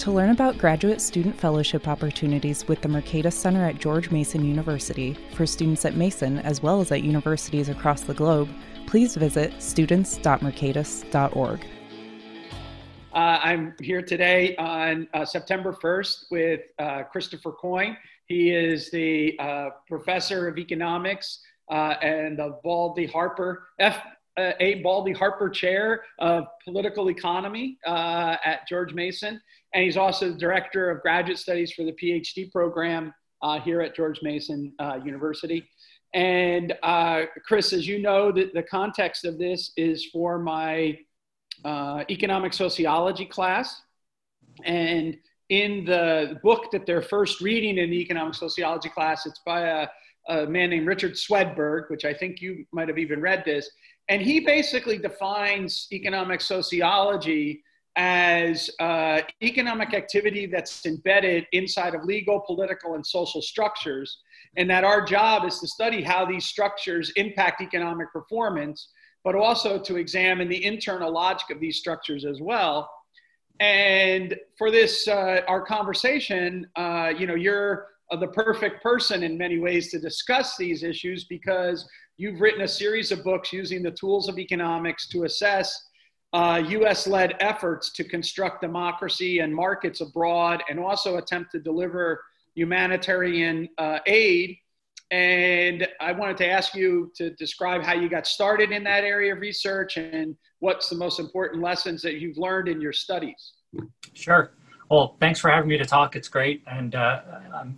To learn about graduate student fellowship opportunities with the Mercatus Center at George Mason University for students at Mason as well as at universities across the globe, please visit students.mercatus.org. Uh, I'm here today on uh, September 1st with uh, Christopher Coyne. He is the uh, professor of economics uh, and the Baldy Harper F. Uh, Baldy Harper Chair of Political Economy at George Mason and he's also the director of graduate studies for the PhD program uh, here at George Mason uh, University. And uh, Chris, as you know, the, the context of this is for my uh, economic sociology class. And in the book that they're first reading in the economic sociology class, it's by a, a man named Richard Swedberg, which I think you might have even read this. And he basically defines economic sociology as uh, economic activity that's embedded inside of legal, political, and social structures, and that our job is to study how these structures impact economic performance, but also to examine the internal logic of these structures as well. And for this, uh, our conversation, uh, you know, you're the perfect person in many ways to discuss these issues because you've written a series of books using the tools of economics to assess uh, US led efforts to construct democracy and markets abroad and also attempt to deliver humanitarian uh, aid. And I wanted to ask you to describe how you got started in that area of research and what's the most important lessons that you've learned in your studies. Sure. Well, thanks for having me to talk. It's great. And uh,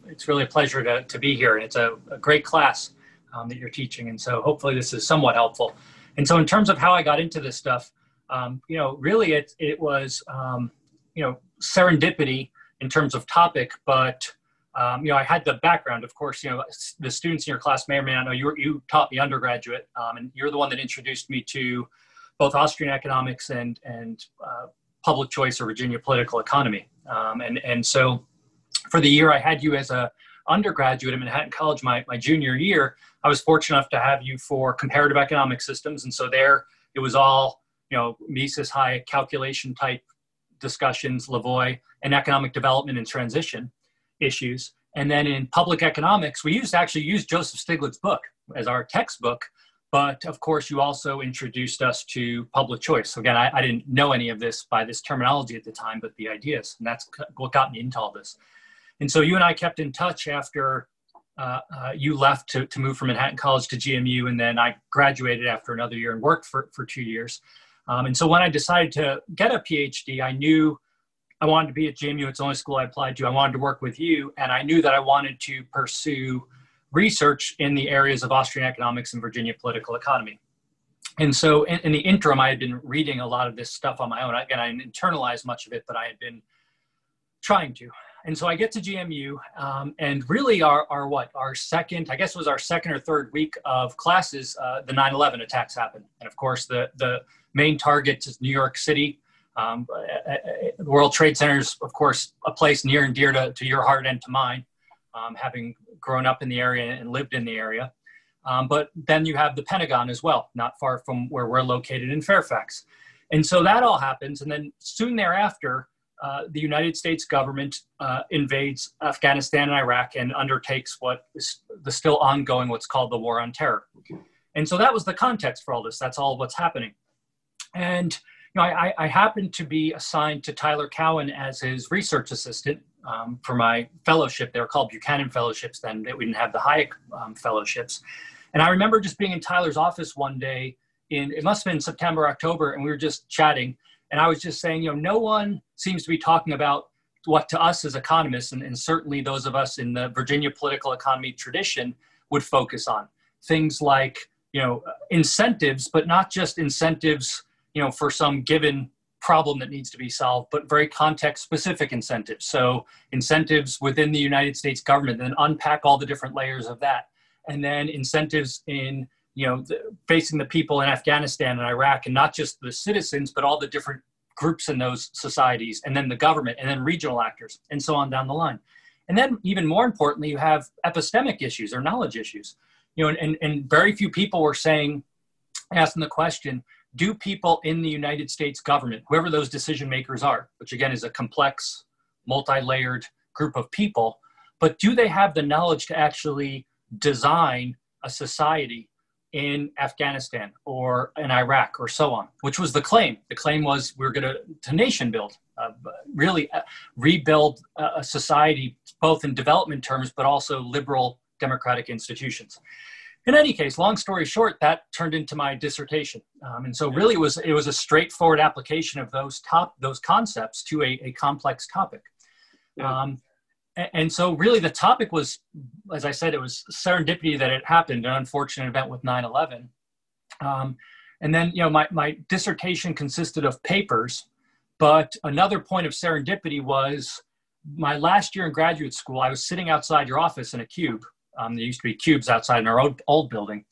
it's really a pleasure to, to be here. And it's a, a great class um, that you're teaching. And so hopefully this is somewhat helpful. And so, in terms of how I got into this stuff, um, you know, really it, it was, um, you know, serendipity in terms of topic, but, um, you know, I had the background, of course, you know, the students in your class may or may not know you, you taught me undergraduate, um, and you're the one that introduced me to both Austrian economics and, and uh, public choice or Virginia political economy. Um, and, and so for the year I had you as a undergraduate at Manhattan College, my, my junior year, I was fortunate enough to have you for comparative economic systems. And so there it was all you know, Mises Hayek calculation type discussions, Lavoie, and economic development and transition issues. And then in public economics, we used actually used Joseph Stiglitz's book as our textbook, but of course you also introduced us to public choice. So again, I, I didn't know any of this by this terminology at the time, but the ideas, and that's what got me into all this. And so you and I kept in touch after uh, uh, you left to, to move from Manhattan College to GMU, and then I graduated after another year and worked for, for two years. Um, and so when I decided to get a PhD, I knew I wanted to be at GMU. It's the only school I applied to. I wanted to work with you, and I knew that I wanted to pursue research in the areas of Austrian economics and Virginia political economy. And so in, in the interim, I had been reading a lot of this stuff on my own. Again, I didn't internalize much of it, but I had been trying to. And so I get to GMU, um, and really our, our what our second, I guess it was our second or third week of classes, uh, the 9/11 attacks happened, and of course the the main target is New York City. Um, the World Trade Center is, of course, a place near and dear to, to your heart and to mine, um, having grown up in the area and lived in the area. Um, but then you have the Pentagon as well, not far from where we're located in Fairfax. And so that all happens. And then soon thereafter, uh, the United States government uh, invades Afghanistan and Iraq and undertakes what is the still ongoing, what's called the War on Terror. And so that was the context for all this. That's all what's happening. And you know, I, I happened to be assigned to Tyler Cowen as his research assistant um, for my fellowship. They were called Buchanan Fellowships then. We didn't have the Hayek um, Fellowships. And I remember just being in Tyler's office one day in, it must have been September, October, and we were just chatting. And I was just saying, you know, no one seems to be talking about what to us as economists, and, and certainly those of us in the Virginia political economy tradition would focus on. Things like, you know, incentives, but not just incentives you know, for some given problem that needs to be solved, but very context specific incentives. So incentives within the United States government, then unpack all the different layers of that. And then incentives in you know, the, facing the people in Afghanistan and Iraq, and not just the citizens, but all the different groups in those societies, and then the government, and then regional actors, and so on down the line. And then, even more importantly, you have epistemic issues or knowledge issues. You know, and, and very few people were saying, asking the question, do people in the United States government, whoever those decision makers are, which again is a complex, multi layered group of people, but do they have the knowledge to actually design a society in Afghanistan or in Iraq or so on, which was the claim. The claim was we are going to, to nation build, uh, really uh, rebuild a society, both in development terms, but also liberal democratic institutions. In any case, long story short, that turned into my dissertation, um, and so really it was it was a straightforward application of those top those concepts to a, a complex topic. Yeah. Um, and so really the topic was as i said it was serendipity that it happened an unfortunate event with 9-11 um, and then you know my, my dissertation consisted of papers but another point of serendipity was my last year in graduate school i was sitting outside your office in a cube um, there used to be cubes outside in our old, old building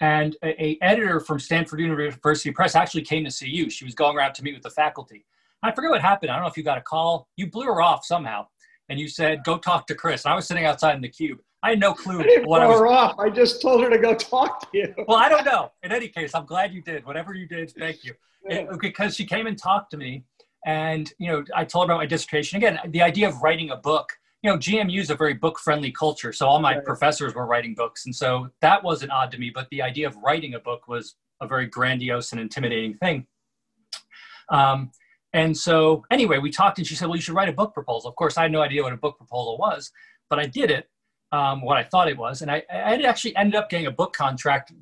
and a, a, editor from stanford university press actually came to see you she was going around to meet with the faculty i forget what happened i don't know if you got a call you blew her off somehow and you said, "Go talk to Chris." And I was sitting outside in the cube. I had no clue I didn't what I was. her off. I just told her to go talk to you. Well, I don't know. In any case, I'm glad you did. Whatever you did, thank you. It, because she came and talked to me, and you know, I told her about my dissertation. Again, the idea of writing a book. You know, GMU is a very book-friendly culture, so all my right. professors were writing books, and so that wasn't odd to me. But the idea of writing a book was a very grandiose and intimidating thing. Um, and so, anyway, we talked, and she said, "Well, you should write a book proposal." Of course, I had no idea what a book proposal was, but I did it, um, what I thought it was, and I, I actually ended up getting a book contract.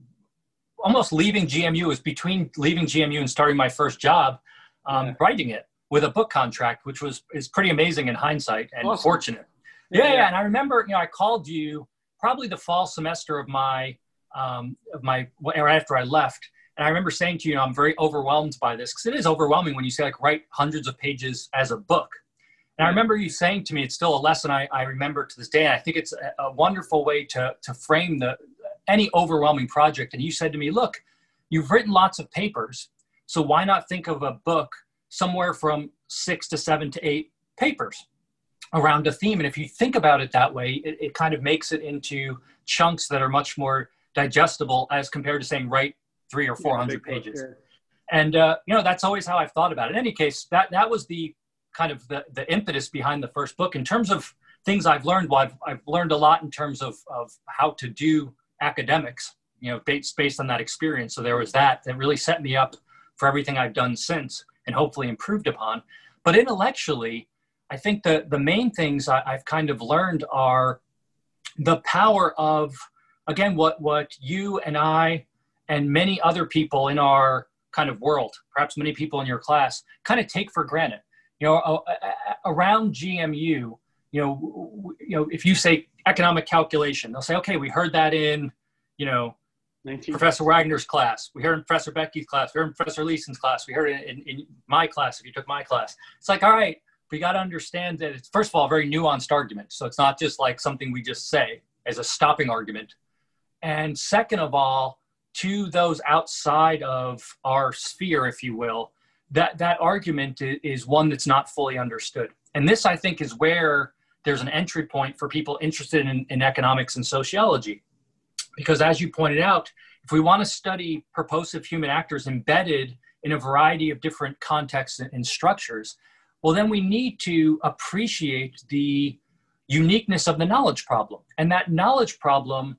Almost leaving GMU It was between leaving GMU and starting my first job, um, yeah. writing it with a book contract, which was is pretty amazing in hindsight and awesome. fortunate. Yeah, yeah, yeah, and I remember, you know, I called you probably the fall semester of my um, of my or after I left, and I remember saying to you, I'm very overwhelmed by this because it is overwhelming when you say like write hundreds of pages as a book. And I remember you saying to me, it's still a lesson I, I remember to this day. And I think it's a, a wonderful way to, to frame the, any overwhelming project. And you said to me, look, you've written lots of papers. So why not think of a book somewhere from six to seven to eight papers around a theme? And if you think about it that way, it, it kind of makes it into chunks that are much more digestible as compared to saying write three or four hundred yeah, pages. And uh, you know that's always how I've thought about it. In any case, that that was the kind of the, the impetus behind the first book. In terms of things I've learned, well, I've, I've learned a lot in terms of, of how to do academics, you know, based, based on that experience. So there was that that really set me up for everything I've done since and hopefully improved upon. But intellectually, I think the, the main things I, I've kind of learned are the power of, again, what, what you and I and many other people in our kind of world, perhaps many people in your class, kind of take for granted. You know, around GMU, you know, you know, if you say economic calculation, they'll say, okay, we heard that in, you know, 19. Professor Wagner's class. We heard in Professor Boettke's class. We heard in Professor Leeson's class. We heard it in, in, in my class if you took my class. It's like, all right, we got to understand that it's, first of all, a very nuanced argument. So it's not just like something we just say as a stopping argument. And second of all, to those outside of our sphere, if you will, that, that argument is one that's not fully understood. And this, I think, is where there's an entry point for people interested in, in economics and sociology. Because as you pointed out, if we want to study purposive human actors embedded in a variety of different contexts and structures, well, then we need to appreciate the uniqueness of the knowledge problem. And that knowledge problem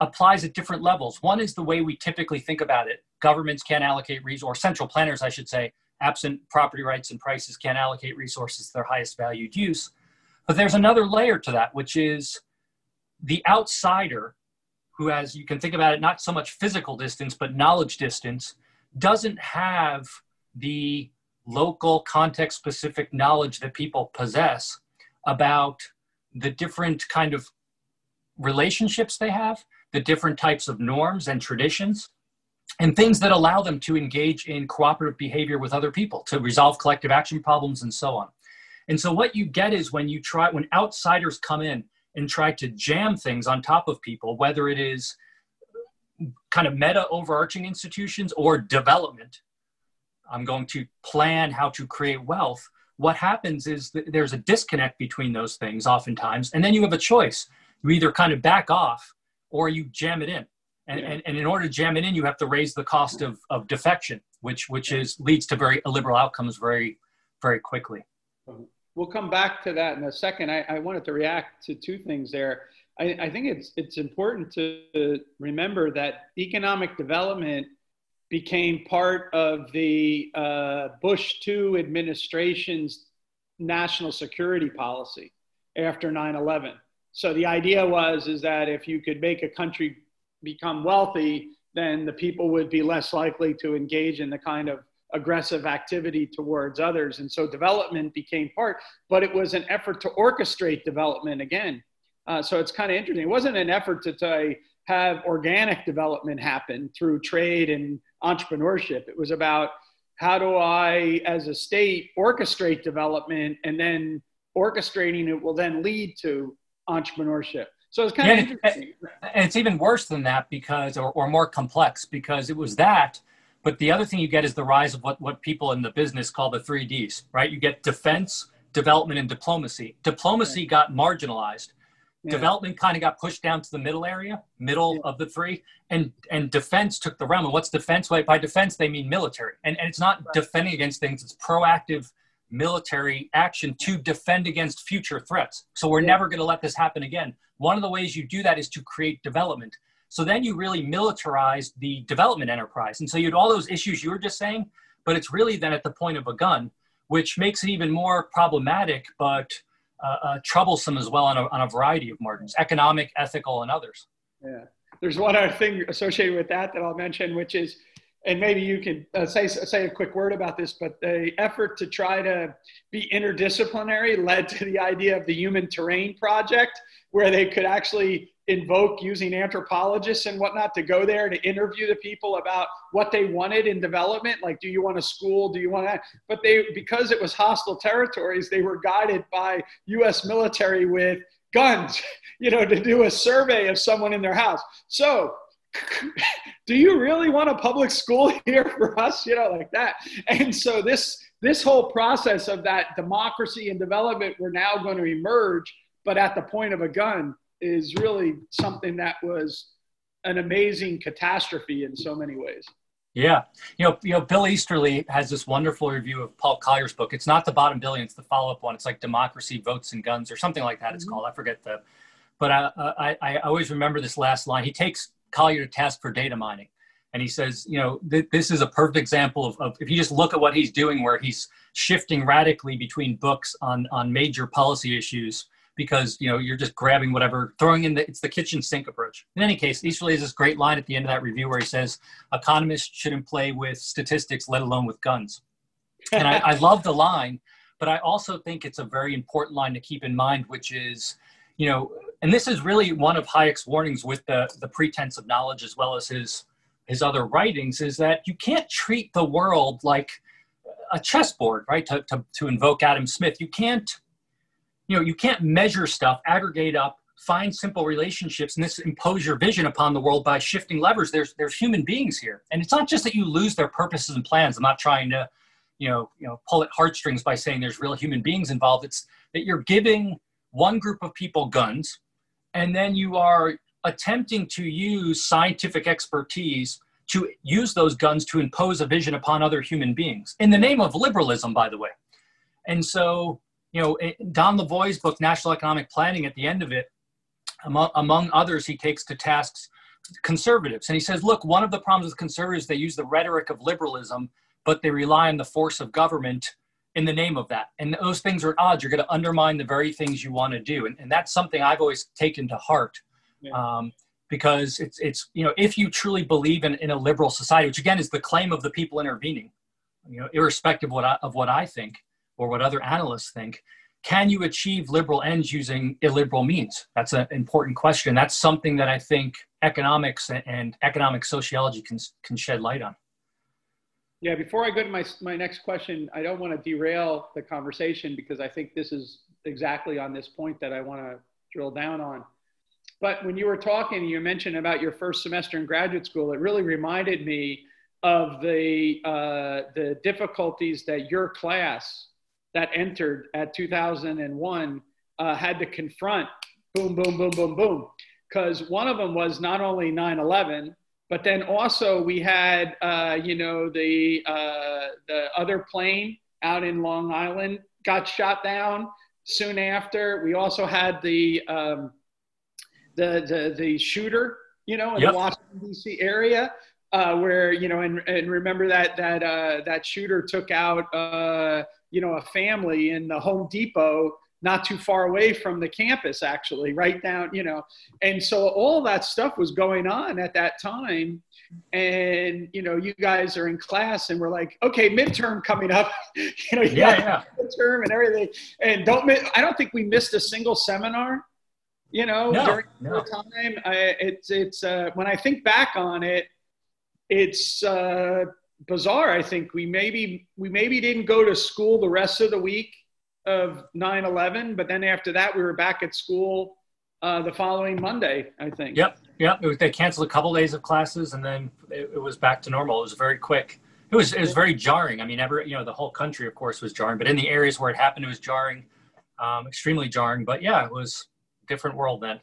applies at different levels. One is the way we typically think about it. Governments can't allocate resources, central planners, I should say, absent property rights and prices, can't allocate resources to their highest valued use. But there's another layer to that, which is the outsider who has, you can think about it, not so much physical distance, but knowledge distance, doesn't have the local context specific knowledge that people possess about the different kind of relationships they have the different types of norms and traditions and things that allow them to engage in cooperative behavior with other people to resolve collective action problems and so on. And so what you get is when you try when outsiders come in and try to jam things on top of people, whether it is kind of meta overarching institutions or development. I'm going to plan how to create wealth. What happens is that there's a disconnect between those things oftentimes, and then you have a choice. You either kind of back off or you jam it in. And, yeah. and, and in order to jam it in, you have to raise the cost of, of defection, which, which is leads to very illiberal outcomes very, very quickly. Um, We'll come back to that in a second. I, I wanted to react to two things there. I, I think it's, it's important to remember that economic development became part of the uh, Bush II administration's national security policy after 9/11. So the idea was is that if you could make a country become wealthy, then the people would be less likely to engage in the kind of aggressive activity towards others. And so development became part, but it was an effort to orchestrate development again. Uh, so it's kind of interesting. It wasn't an effort to say, have organic development happen through trade and entrepreneurship. It was about how do I, as a state, orchestrate development and then orchestrating it will then lead to entrepreneurship. So it's kind yeah, of interesting. And it's even worse than that because, or, or more complex because it was that. But the other thing you get is the rise of what, what people in the business call the three Ds, right? You get defense, development, and diplomacy. Diplomacy got marginalized yeah. Development kind of got pushed down to the middle area, middle yeah. of the three, and and defense took the realm. And what's defense? Well, by defense, they mean military, and and it's not right. defending against things; it's proactive military action to defend against future threats. So we're yeah. never going to let this happen again. One of the ways you do that is to create development. So then you really militarize the development enterprise, and so you had all those issues you were just saying, but it's really then at the point of a gun, which makes it even more problematic, but uh, uh, troublesome as well on a, on a variety of margins, economic, ethical, and others. Yeah. There's one other thing associated with that that I'll mention, which is, and maybe you can uh, say, say a quick word about this, but the effort to try to be interdisciplinary led to the idea of the Human Terrain Project, where they could actually invoke using anthropologists and whatnot to go there to interview the people about what they wanted in development like do you want a school? Do you want that? But they because it was hostile territories they were guided by us military with guns you know to do a survey of someone in their house. So do you really want a public school here for us you know like that and so this this whole process of that democracy and development we're now going to emerge but at the point of a gun is really something that was an amazing catastrophe in so many ways. Yeah, you know, you know, Bill Easterly has this wonderful review of Paul Collier's book. It's not the bottom billion; it's the follow-up one. It's like Democracy, Votes, and Guns, or something like that. It's mm-hmm. called. I forget the, but I, I, I always remember this last line. He takes Collier to task for data mining, and he says, you know, th- this is a perfect example of, of if you just look at what he's doing, where he's shifting radically between books on on major policy issues because you know you're just grabbing whatever, throwing in the it's the kitchen sink approach. In any case, Easterly has this great line at the end of that review where he says economists shouldn't play with statistics, let alone with guns. And I, I love the line, but I also think it's a very important line to keep in mind, which is, you know, and this is really one of Hayek's warnings with the the pretense of knowledge as well as his his other writings, is that you can't treat the world like a chessboard, right? To, to, to invoke Adam Smith, you can't you know you can't measure stuff aggregate up find simple relationships and this impose your vision upon the world by shifting levers. There's there's human beings here. And it's not just that you lose their purposes and plans. I'm not trying to you know you know pull at heartstrings by saying there's real human beings involved. It's that you're giving one group of people guns and then you are attempting to use scientific expertise to use those guns to impose a vision upon other human beings in the name of liberalism by the way and so you know, eh, Don Lavoie's book, National Economic Planning, at the end of it, among, among others, he takes to tasks conservatives. And he says, look, one of the problems with conservatives, they use the rhetoric of liberalism, but they rely on the force of government in the name of that. And those things are at odds. You're going to undermine the very things you want to do. And, and that's something I've always taken to heart. Yeah. Um, because it's, it's, you know, if you truly believe in, in a liberal society, which again is the claim of the people intervening, you know, irrespective of what I, of what I think, or what other analysts think can you achieve liberal ends using illiberal means that's an important question that's something that i think economics and economic sociology can, can shed light on yeah before i go to my, my next question i don't want to derail the conversation because i think this is exactly on this point that i want to drill down on But when you were talking, you mentioned about your first semester in graduate school. It really reminded me of the uh, the difficulties that your class that entered at 2001 uh, had to confront. Boom, boom, boom, boom, boom. Because one of them was not only 9/11, but then also we had, uh, you know, the uh, the other plane out in Long Island got shot down soon after. We also had the um, the, the the shooter, you know, in yep. the Washington D.C. area, uh, where you know, and, and remember that that uh, that shooter took out uh, you know a family in the Home Depot not too far away from the campus, actually, right down, you know. And so all that stuff was going on at that time. And, you know, you guys are in class and we're like, okay, midterm coming up, you know, yeah, yeah. midterm and everything. And don't, I don't think we missed a single seminar, you know, no, during no. the time. I, it's, it's, uh, when I think back on it, it's, uh, bizarre. I think we maybe, we maybe didn't go to school the rest of the week of 9-11 but then after that we were back at school uh, the following monday i think. Yep yep. Was, they canceled a couple days of classes and then it, it, was back to normal. It was very quick. It was it was very jarring. I mean every you know the whole country of course was jarring but in the areas where it happened it was jarring um, extremely jarring. But yeah it was a different world then.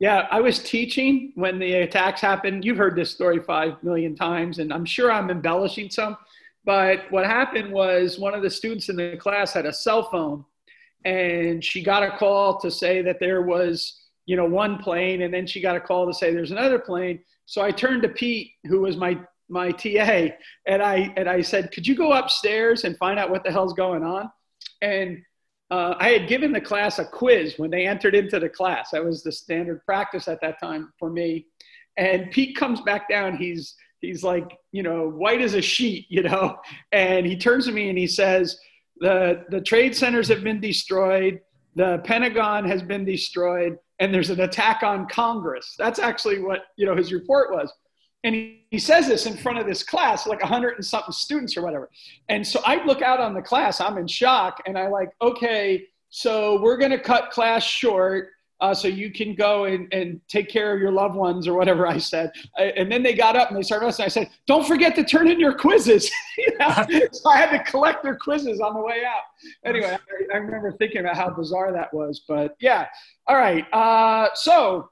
Yeah, I was teaching when the attacks happened. You've heard this story five million times, and I'm sure I'm embellishing some. But what happened was one of the students in the class had a cell phone and she got a call to say that there was, you know, one plane and then she got a call to say there's another plane. So I turned to Pete, who was my my TA, and I and I said, "Could you go upstairs and find out what the hell's going on?" And uh, I had given the class a quiz when they entered into the class. That was the standard practice at that time for me. And Pete comes back down. He's he's like, you know, white as a sheet, you know, and he turns to me and he says, the, the trade centers have been destroyed, the Pentagon has been destroyed, and there's an attack on Congress. That's actually what, you know, his report was. And he, he says this in front of this class, like a hundred and something students or whatever. And so I look out on the class, I'm in shock, and I like, okay, so we're going to cut class short uh, so you can go and, and take care of your loved ones or whatever I said. I, and then they got up and they started listening. I said, don't forget to turn in your quizzes. you know? so I had to collect their quizzes on the way out. Anyway, I, I, remember thinking about how bizarre that was. But yeah, all right. Uh, so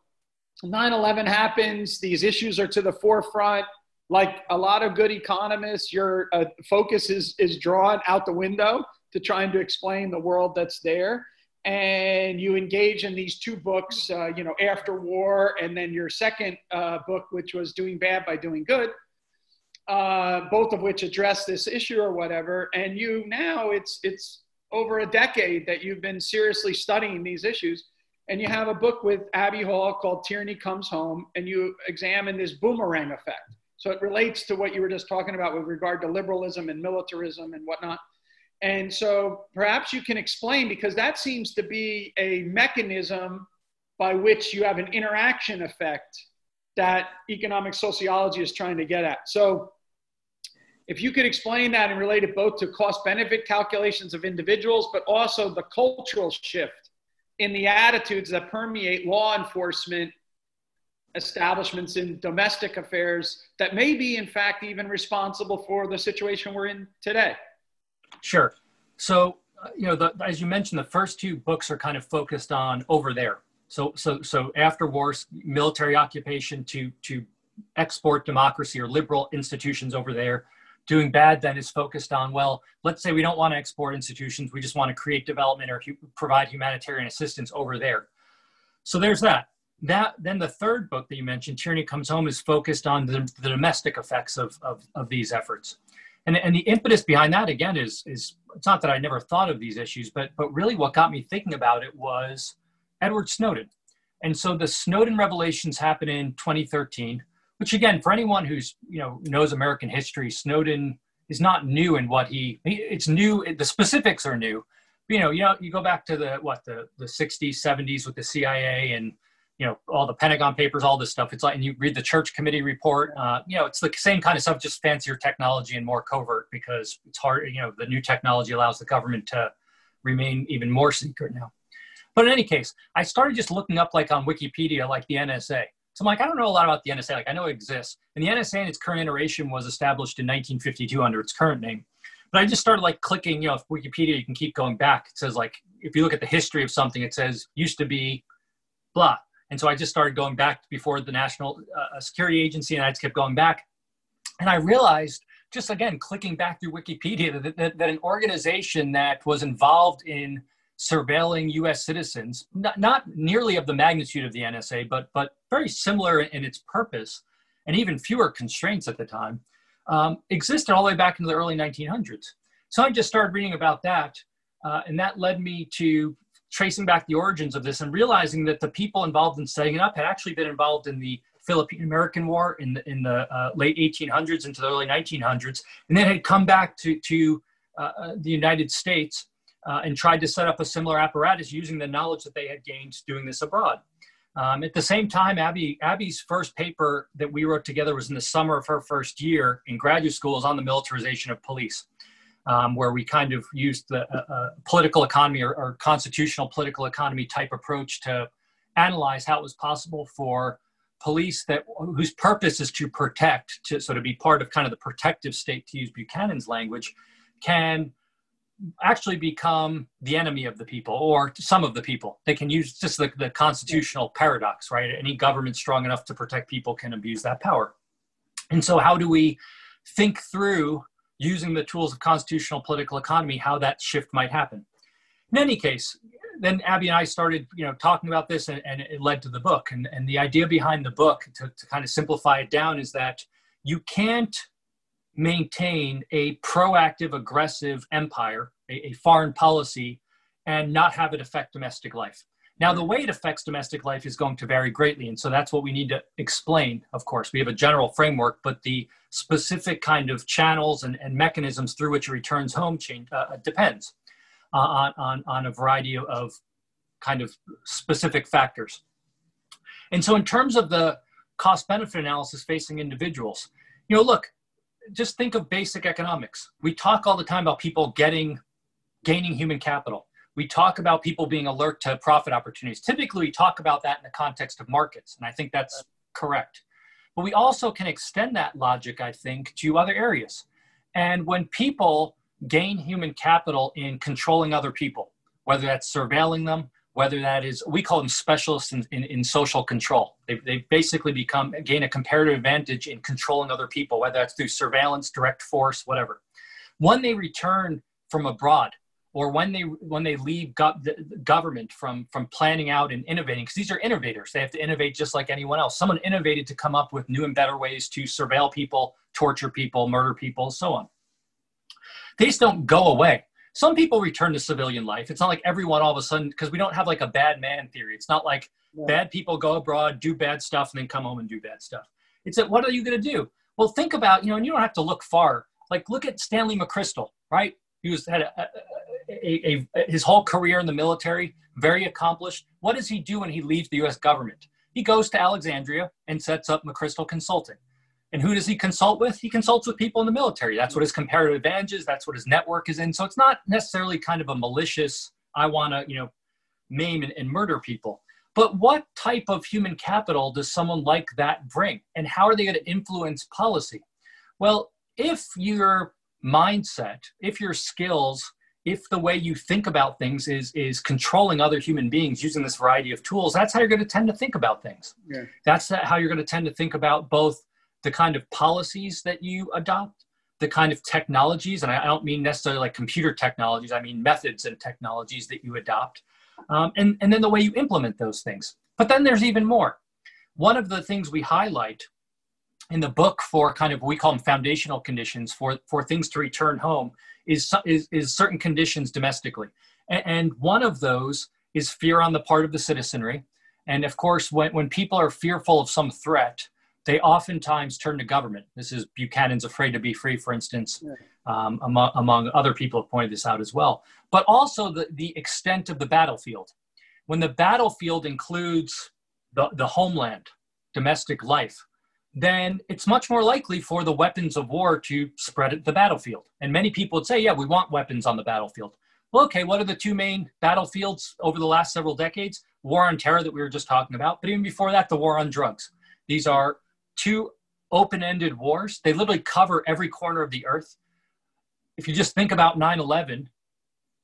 9-11 happens. These issues are to the forefront. Like a lot of good economists, your uh, focus is, is drawn out the window to trying to explain the world that's there and you engage in these two books, uh, you know, after war, and then your second uh, book, which was Doing Bad by Doing Good, uh, both of which address this issue or whatever. And you now, it's it's over a decade that you've been seriously studying these issues, and you have a book with Abby Hall called Tyranny Comes Home, and you examine this boomerang effect. So it relates to what you were just talking about with regard to liberalism and militarism and whatnot. And so perhaps you can explain because that seems to be a mechanism by which you have an interaction effect that economic sociology is trying to get at. So if you could explain that and relate it both to cost benefit calculations of individuals, but also the cultural shift in the attitudes that permeate law enforcement establishments in domestic affairs that may be, in fact, even responsible for the situation we're in today. Sure. So, uh, you know, the, as you mentioned, the first two books are kind of focused on over there. So, so, so after wars, military occupation to to export democracy or liberal institutions over there. Doing bad then is focused on well, let's say we don't want to export institutions, we just want to create development or hu- provide humanitarian assistance over there. So there's that. That then the third book that you mentioned, Tyranny Comes Home, is focused on the, the domestic effects of, of, of these efforts and and the impetus behind that again is is it's not that I never thought of these issues, but but really what got me thinking about it was Edward Snowden. And so the Snowden revelations happened in 2013, which again, for anyone who's you know knows American history, Snowden is not new in what he it's new. The specifics are new. But, you know, you know, you go back to the what the the 60s, 70s with the CIA and you know all the Pentagon Papers, all this stuff. It's like, and you read the Church Committee report. Uh, you know, it's the same kind of stuff, just fancier technology and more covert because it's hard. You know, the new technology allows the government to remain even more secret now. But in any case, I started just looking up like on Wikipedia, like the NSA. So I'm like, I don't know a lot about the NSA. Like I know it exists. And the NSA in its current iteration was established in 1952 under its current name. But I just started like clicking, you know, Wikipedia, you can keep going back. It says like, if you look at the history of something, it says used to be blah. And so I just started going back before the National uh, Security Agency and I just kept going back. And I realized just again, clicking back through Wikipedia that, that, that an organization that was involved in surveilling U.S. citizens, not, not nearly of the magnitude of the NSA, but but very similar in its purpose, and even fewer constraints at the time, um, existed all the way back into the early 1900s. So I just started reading about that, uh, and that led me to tracing back the origins of this and realizing that the people involved in setting it up had actually been involved in the Philippine American War in the, in the uh, late 1800s into the early 1900s, and then had come back to, to uh, uh, the United States uh, and tried to set up a similar apparatus using the knowledge that they had gained doing this abroad. Um, at the same time, Abby, Abby's first paper that we wrote together was in the summer of her first year in graduate school is on the militarization of police, um, where we kind of used the uh, uh, political economy or, or, constitutional political economy type approach to analyze how it was possible for police that whose purpose is to protect, to sort of be part of kind of the protective state, to use Buchanan's language, can actually become the enemy of the people or some of the people. They can use just the, the constitutional paradox, right? Any government strong enough to protect people can abuse that power. And so, how do we think through using the tools of constitutional political economy how that shift might happen? In any case, then Abby and I started, you know, talking about this, and, and it led to the book. And, and the idea behind the book, to, to kind of simplify it down, is that you can't maintain a proactive, aggressive empire, a, a, foreign policy, and not have it affect domestic life. Now, the way it affects domestic life is going to vary greatly. And so that's what we need to explain, of course. We have a general framework, but the specific kind of channels and, and mechanisms through which it returns home change, uh, depends uh, on, on, on a variety of, of kind of specific factors. And so, in terms of the cost benefit analysis facing individuals, you know, look, just think of basic economics. We talk all the time about people getting, gaining human capital. We talk about people being alert to profit opportunities. Typically, we talk about that in the context of markets, and I think that's correct. But we also can extend that logic, I think, to other areas. And when people gain human capital in controlling other people, whether that's surveilling them, whether that is, we call them specialists in, in, in social control. They, they basically become, gain a comparative advantage in controlling other people, whether that's through surveillance, direct force, whatever. When they return from abroad, or when they when they leave go- the government from from planning out and innovating because these are innovators they have to innovate just like anyone else someone innovated to come up with new and better ways to surveil people torture people murder people so on these don't go away. Some people return to civilian life. It's not like everyone all of a sudden, because we don't have like a bad man theory. It's not like yeah. bad people go abroad, do bad stuff, and then come home and do bad stuff. It's that what are you going to do? Well, think about, you know, and you don't have to look far. Like look at Stanley McChrystal, right? He was had a, a, a, his whole career in the military, very accomplished. What does he do when he leaves the U.S. government? He goes to Alexandria and sets up McChrystal Consulting. And who does he consult with? He consults with people in the military. That's what his comparative advantage is. That's what his network is in. So it's not necessarily kind of a malicious, I want to, you know, maim and, and murder people. But what type of human capital does someone like that bring? And how are they going to influence policy? Well, if your mindset, if your skills, if the way you think about things is is controlling other human beings using this variety of tools, that's how you're going to tend to think about things. Yeah. That's how you're going to tend to think about both the kind of policies that you adopt, the kind of technologies, and I don't mean necessarily like computer technologies, I mean methods and technologies that you adopt, um, and, and then the way you implement those things. But then there's even more. One of the things we highlight in the book for kind of we call them foundational conditions for, for things to return home is, is, is certain conditions domestically. And, and one of those is fear on the part of the citizenry. And of course, when, when people are fearful of some threat, they oftentimes turn to government. This is Buchanan's Afraid to Be Free, for instance, um, among, among other people have pointed this out as well. But also the, the extent of the battlefield. When the battlefield includes the, the homeland, domestic life, then it's much more likely for the weapons of war to spread at the battlefield. And many people would say, yeah, we want weapons on the battlefield. well, okay, what are the two main battlefields over the last several decades? War on terror that we were just talking about, but even before that, the war on drugs. These are two open ended wars. They literally cover every corner of the earth. If you just think about 9 11,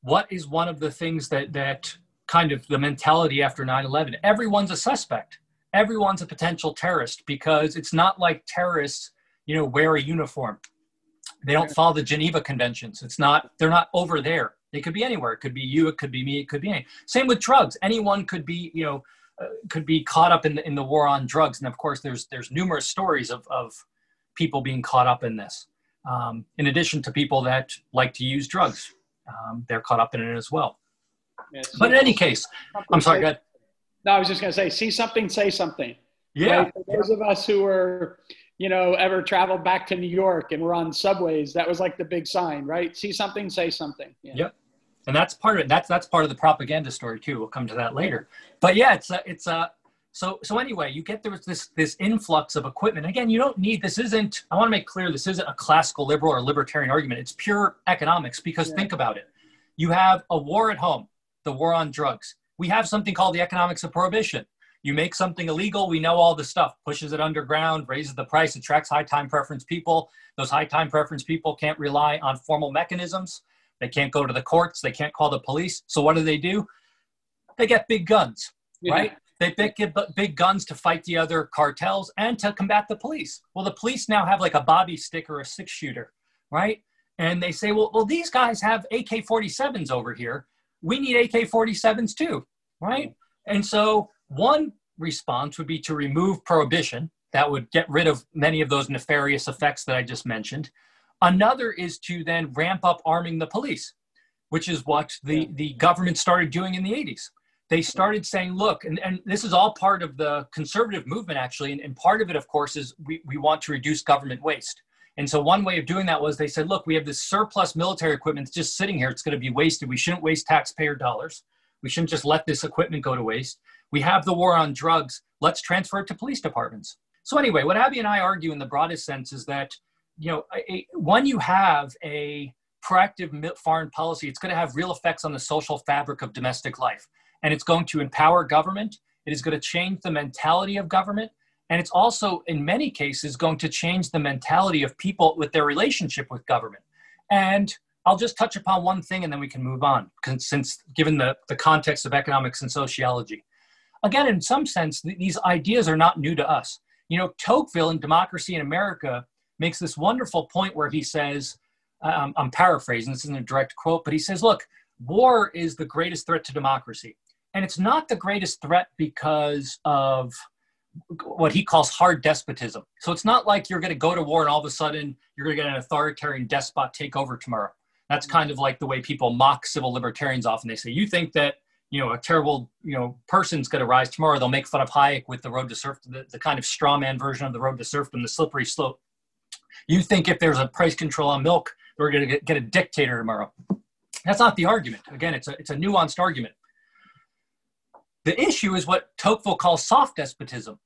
what is one of the things that, that kind of the mentality after 9 11? Everyone's a suspect, everyone's a potential terrorist because it's not like terrorists, you know, wear a uniform. They don't follow the Geneva Conventions. It's not, they're not over there. They could be anywhere. It could be you, it could be me, it could be any. Same with drugs. Anyone could be, you know, uh, could be caught up in the, in the war on drugs. And of course, there's there's numerous stories of, of people being caught up in this. Um, in addition to people that like to use drugs, um, they're caught up in it as well. Yes. But in any case, I'm sorry. Go ahead. No, I was just going to say, see something, say something. Yeah. Right? For those of us who were, you know, ever traveled back to New York and were on subways, that was like the big sign, right? See something, say something. Yeah. Yep and that's part of it. That's that's part of the propaganda story too. We'll come to that later. But yeah, it's a, it's a so so anyway, you get there this this influx of equipment. Again, you don't need this. Isn't I want to make clear this isn't a classical liberal or libertarian argument. It's pure economics because yeah. think about it. You have a war at home, the war on drugs. We have something called the economics of prohibition. You make something illegal, we know all the stuff, pushes it underground, raises the price, attracts high time preference people. Those high time preference people can't rely on formal mechanisms they can't go to the courts. They can't call the police. So what do they do? They get big guns, yeah. right? They get big guns to fight the other cartels and to combat the police. Well, the police now have like a bobby stick or a six shooter, right? And they say, well, well, these guys have AK-47s over here. We need AK-47s too, right? And so one response would be to remove prohibition. That would get rid of many of those nefarious effects that I just mentioned. Another is to then ramp up arming the police, which is what the, the government started doing in the 80s. They started saying, look, and, and this is all part of the conservative movement, actually. And, and part of it, of course, is we, we want to reduce government waste. And so one way of doing that was they said, look, we have this surplus military equipment that's just sitting here. It's going to be wasted. We shouldn't waste taxpayer dollars. We shouldn't just let this equipment go to waste. We have the war on drugs. Let's transfer it to police departments. So anyway, what Abby and I argue in the broadest sense is that you know, a, when you have a proactive foreign policy, it's going to have real effects on the social fabric of domestic life. And it's going to empower government. It is going to change the mentality of government. And it's also, in many cases, going to change the mentality of people with their relationship with government. And I'll just touch upon one thing and then we can move on, since given the, the context of economics and sociology. Again, in some sense, th- these ideas are not new to us. You know, Tocqueville in Democracy in America makes this wonderful point where he says, um, I'm paraphrasing, this isn't a direct quote, but he says, look, war is the greatest threat to democracy. And it's not the greatest threat because of what he calls hard despotism. So it's not like you're going to go to war and all of a sudden you're going to get an authoritarian despot take over tomorrow. That's mm-hmm. kind of like the way people mock civil libertarians often. They say, you think that you know a terrible you know person's going to rise tomorrow. They'll make fun of Hayek with the road to serfdom, the, the kind of straw man version of the road to serfdom, the slippery slope. You think if there's a price control on milk, we're going to get a dictator tomorrow. That's not the argument. Again, it's a, it's a nuanced argument. The issue is what Tocqueville calls soft despotism.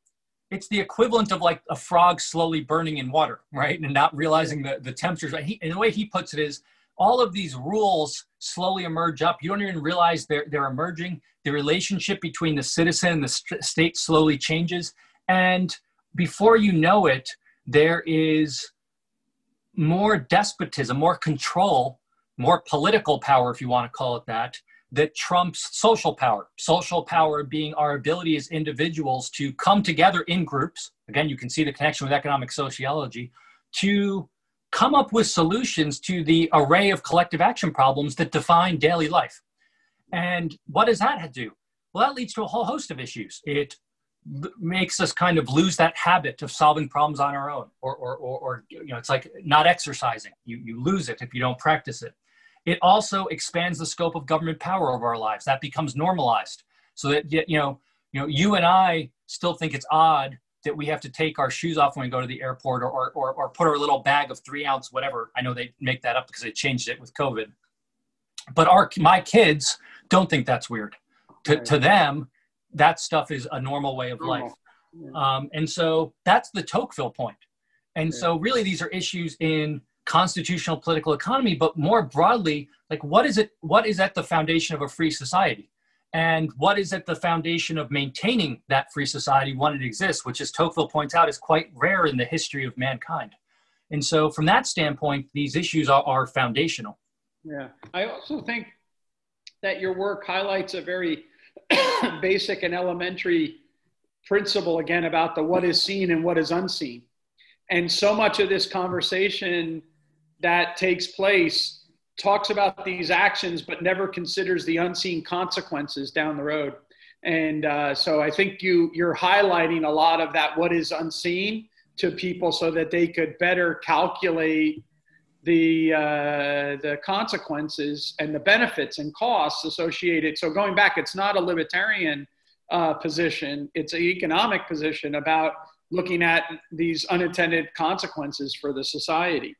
It's the equivalent of like a frog slowly burning in water, right? And not realizing the, the temperatures. He, and the way he puts it is all of these rules slowly emerge up. You don't even realize they're, they're emerging. The relationship between the citizen and the st- state slowly changes. And before you know it, there is more despotism, more control, more political power, if you want to call it that, that trumps social power. Social power being our ability as individuals to come together in groups. Again, you can see the connection with economic sociology to come up with solutions to the array of collective action problems that define daily life. And what does that do? Well, that leads to a whole host of issues. It makes us kind of lose that habit of solving problems on our own or, or, or, or, you know it's like not exercising you, you lose it if you don't practice it it also expands the scope of government power over our lives. That becomes normalized. So that you know you know you and i still think it's odd that we have to take our shoes off when we go to the airport or, or, or, put our little bag of three ounce whatever. I know they make that up because they changed it with covid. But our my kids don't think that's weird. To, to them that stuff is a normal way of life. Um, and so that's the Tocqueville point. And so really these are issues in constitutional political economy, but more broadly, like what is it? What is at the foundation of a free society? And what is at the foundation of maintaining that free society when it exists, which, as Tocqueville points out, is quite rare in the history of mankind. And so, from that standpoint, these issues are, are foundational. Yeah. I also think that your work highlights a very basic and elementary principle again about the what is seen and what is unseen. And so much of this conversation that takes place talks about these actions, but never considers the unseen consequences down the road. And uh, so I think you you're highlighting a lot of that what is unseen to people so that they could better calculate the uh, the consequences and the benefits and costs associated. So going back, it's not a libertarian uh, position; it's an economic position about looking at these unintended consequences for the society.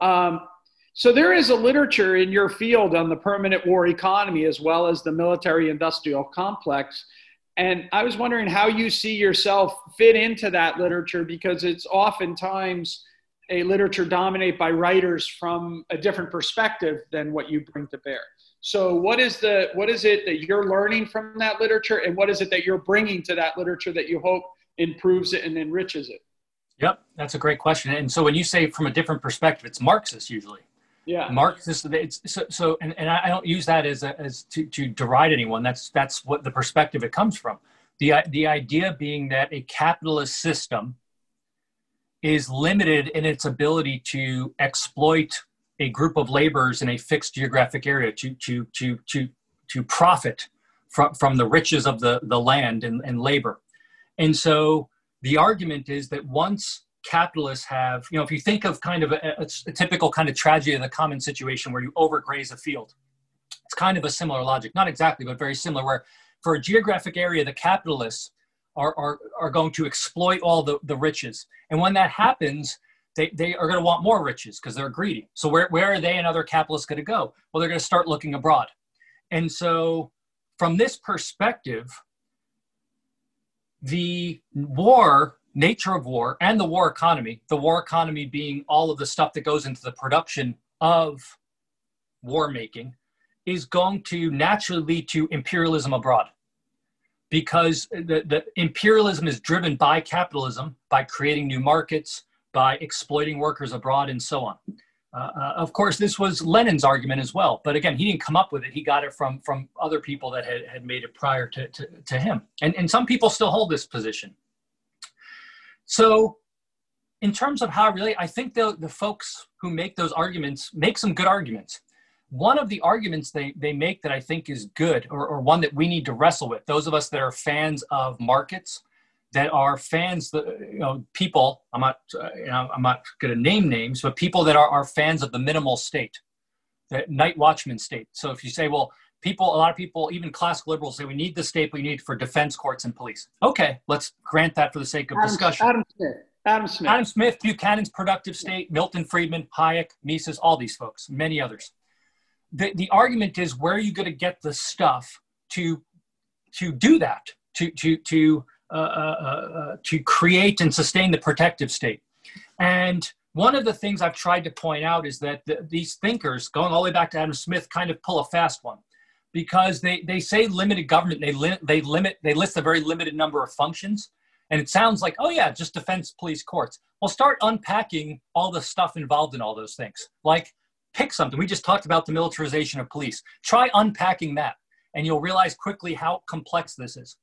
Um, so there is a literature in your field on the permanent war economy as well as the military industrial complex. And I was wondering how you see yourself fit into that literature because it's oftentimes a literature dominated by writers from a different perspective than what you bring to bear. So what is the what is it that you're learning from that literature and what is it that you're bringing to that literature that you hope improves it and enriches it? Yep, that's a great question. And so when you say from a different perspective, it's Marxist usually. Yeah. Marxist. It's so, so and, and I don't use that as a, as to, to deride anyone. That's that's what the perspective it comes from. The the idea being that a capitalist system is limited in its ability to exploit a group of laborers in a fixed geographic area to to to to to profit from from the riches of the the land and, and labor and so the argument is that once capitalists have you know if you think of kind of a, a, typical kind of tragedy of the common situation where you overgraze a field it's kind of a similar logic not exactly but very similar where for a geographic area the capitalists are, are, are going to exploit all the, the riches. And when that happens, they, they are going to want more riches because they're greedy. So where, where are they and other capitalists going to go? Well, they're going to start looking abroad. And so from this perspective, the war, nature of war, and the war economy, the war economy being all of the stuff that goes into the production of war making, is going to naturally lead to imperialism abroad because the, the imperialism is driven by capitalism, by creating new markets, by exploiting workers abroad, and so on. Uh, uh, of course, this was Lenin's argument as well, but again, he didn't come up with it. He got it from from other people that had, had made it prior to, to, to him, and and some people still hold this position. So, in terms of how I relate, I think the the folks who make those arguments make some good arguments one of the arguments they, they make that I think is good, or, or one that we need to wrestle with, those of us that are fans of markets, that are fans, that, you know, people, I'm not, uh, you know, I'm not going to name names, but people that are, are fans of the minimal state, the night watchman state. So if you say, well, people, a lot of people, even classical liberals say we need the state, we need for defense courts and police. Okay, let's grant that for the sake of Adam, discussion. Adam Smith. Adam Smith. Adam Smith, Buchanan's productive state, Milton Friedman, Hayek, Mises, all these folks, many others the, the argument is where are you going to get the stuff to to do that to to to Uh, uh, uh, to create and sustain the protective state and one of the things i've tried to point out is that the, these thinkers going all the way back to adam smith kind of pull a fast one because they, they say limited government they, li- they limit they list a very limited number of functions and it sounds like oh yeah just defense police courts well start unpacking all the stuff involved in all those things like pick something. We just talked about the militarization of police. Try unpacking that, and you'll realize quickly how complex this is.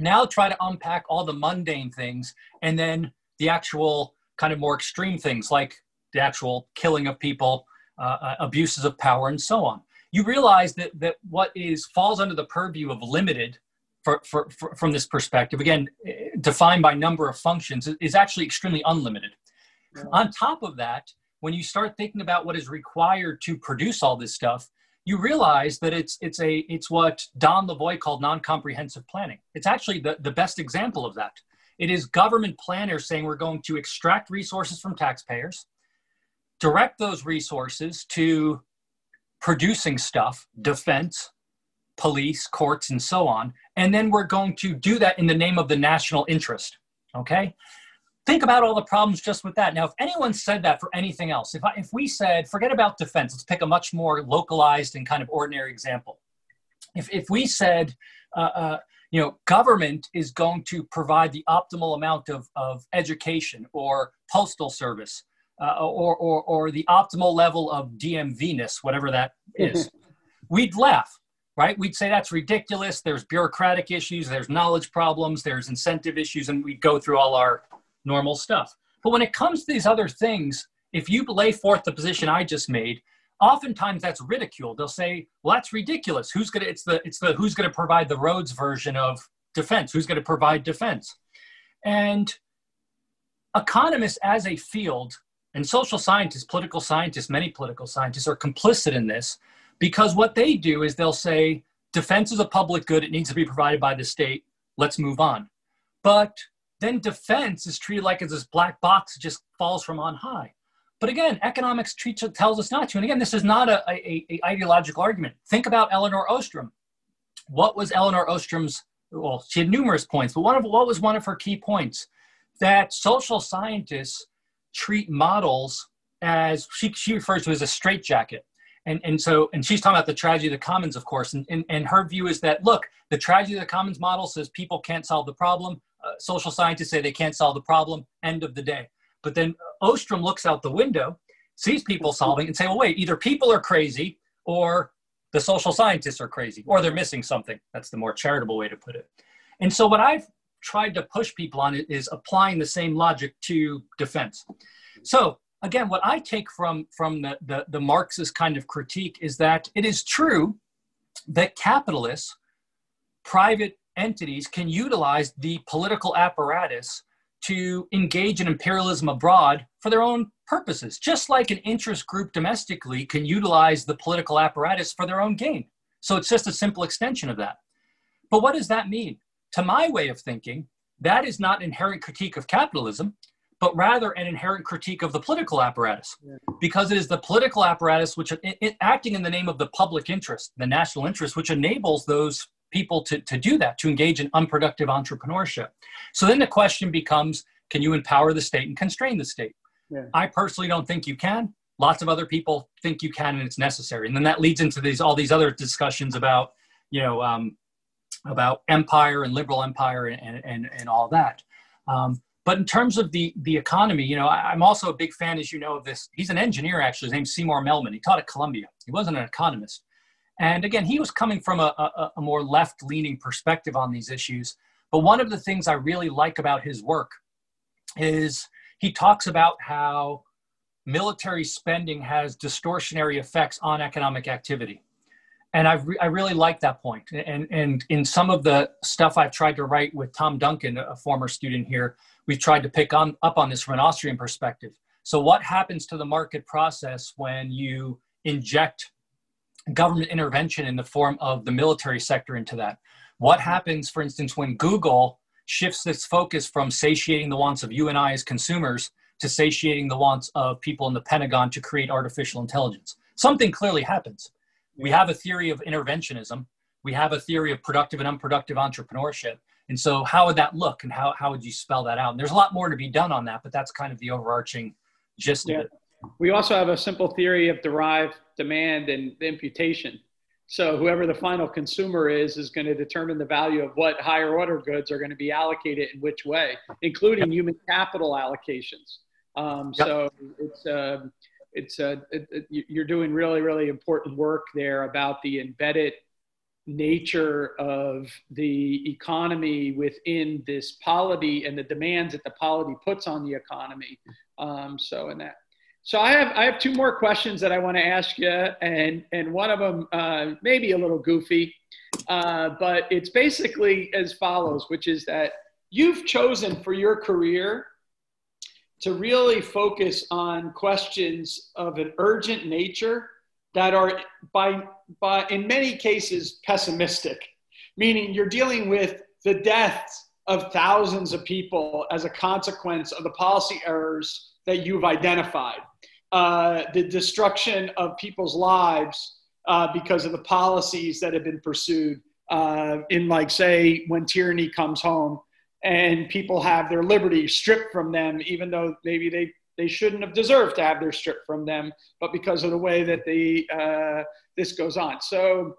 Now try to unpack all the mundane things and then the actual kind of more extreme things like the actual killing of people, uh, uh abuses of power, and so on. You realize that, that what is falls under the purview of limited for, for, for, from this perspective, again, eh, defined by number of functions, is actually extremely unlimited. Yeah. On top of that, when you start thinking about what is required to produce all this stuff, you realize that it's it's a it's what Don Lavoie called non-comprehensive planning. It's actually the, the best example of that. It is government planners saying we're going to extract resources from taxpayers, direct those resources to producing stuff, defense, police, courts, and so on. And then we're going to do that in the name of the national interest. Okay? Think about all the problems just with that. Now, if anyone said that for anything else, if, I, if we said, forget about defense, let's pick a much more localized and kind of ordinary example. If, if we said, uh, uh, you know, government is going to provide the optimal amount of, of education or postal service uh, or, or, or the optimal level of DMV-ness, whatever that is, we'd laugh, right? We'd say that's ridiculous. There's bureaucratic issues, there's knowledge problems, there's incentive issues, and we'd go through all our normal stuff. But when it comes to these other things, if you lay forth the position I just made, oftentimes that's ridiculed. They'll say, "Well, that's ridiculous. Who's gonna? It's the it's the who's gonna provide the roads version of defense? Who's gonna provide defense?" And economists as a field and social scientists, political scientists, many political scientists are complicit in this because what they do is they'll say defense is a public good; it needs to be provided by the state. Let's move on. But then defense is treated like it's this black box that just falls from on high. But again, economics treats, tells us not to. And again, this is not a, a, a, ideological argument. Think about Elinor Ostrom. What was Elinor Ostrom's? Well, she had numerous points, but one of what was one of her key points that social scientists treat models as she, she refers to as a straitjacket. And, and so, and she's talking about the tragedy of the commons, of course. And, and, and her view is that, look, the tragedy of the commons model says people can't solve the problem. Uh, social scientists say they can't solve the problem. End of the day. But then Ostrom looks out the window, sees people solving, and say, well, wait, either people are crazy or the social scientists are crazy or they're missing something. That's the more charitable way to put it. And so, what I've tried to push people on is applying the same logic to defense. So, again, what I take from, from the, the, the Marxist kind of critique is that it is true that capitalists, private entities can utilize the political apparatus to engage in imperialism abroad for their own purposes, just like an interest group domestically can utilize the political apparatus for their own gain. So it's just a simple extension of that. But what does that mean? To my way of thinking, that is not an inherent critique of capitalism, but rather an inherent critique of the political apparatus, because it is the political apparatus which, it, it, acting in the name of the public interest, the national interest, which enables those people to, to do that, to engage in unproductive entrepreneurship. So then the question becomes can you empower the state and constrain the state? Yeah. I personally don't think you can. Lots of other people think you can and it's necessary. And then that leads into these all these other discussions about, you know, um, about empire and liberal empire and, and, and all that. Um, but in terms of the, the economy, you know, I, am also a big fan, as you know, of this. He's an engineer, actually. His name's Seymour Melman. He taught at Columbia. He wasn't an economist. And again, he was coming from a, a, a more left leaning perspective on these issues. But one of the things I really like about his work is he talks about how military spending has distortionary effects on economic activity. And I, re- I really like that point. And, and in some of the stuff I've tried to write with Tom Duncan, a former student here, we've tried to pick on, up on this from an Austrian perspective. So, what happens to the market process when you inject government intervention in the form of the military sector into that. What mm-hmm. happens, for instance, when Google shifts its focus from satiating the wants of you and I as consumers to satiating the wants of people in the Pentagon to create artificial intelligence? Something clearly happens. We have a theory of interventionism. We have a theory of productive and unproductive entrepreneurship. And so, how would that look and how, how would you spell that out? And there's a lot more to be done on that, but that's kind of the overarching gist yeah. of it. We also have a simple theory of derived demand and imputation. So whoever the final consumer is is going to determine the value of what higher order goods are going to be allocated in which way, including human capital allocations. Um, yep. So it's uh, it's uh, it, it, you're doing really really important work there about the embedded nature of the economy within this polity and the demands that the polity puts on the economy. Um, so in that so I have I have two more questions that I want to ask you, and and one of them uh, maybe a little goofy, uh, but it's basically as follows, which is that you've chosen for your career to really focus on questions of an urgent nature that are by by in many cases pessimistic, meaning you're dealing with the deaths of thousands of people as a consequence of the policy errors that you've identified uh, the destruction of people's lives uh, because of the policies that have been pursued uh, in, like, say, when tyranny comes home. and people have their liberty stripped from them, even though maybe they, they shouldn't have deserved to have their stripped from them, but because of the way that the, uh, this goes on. So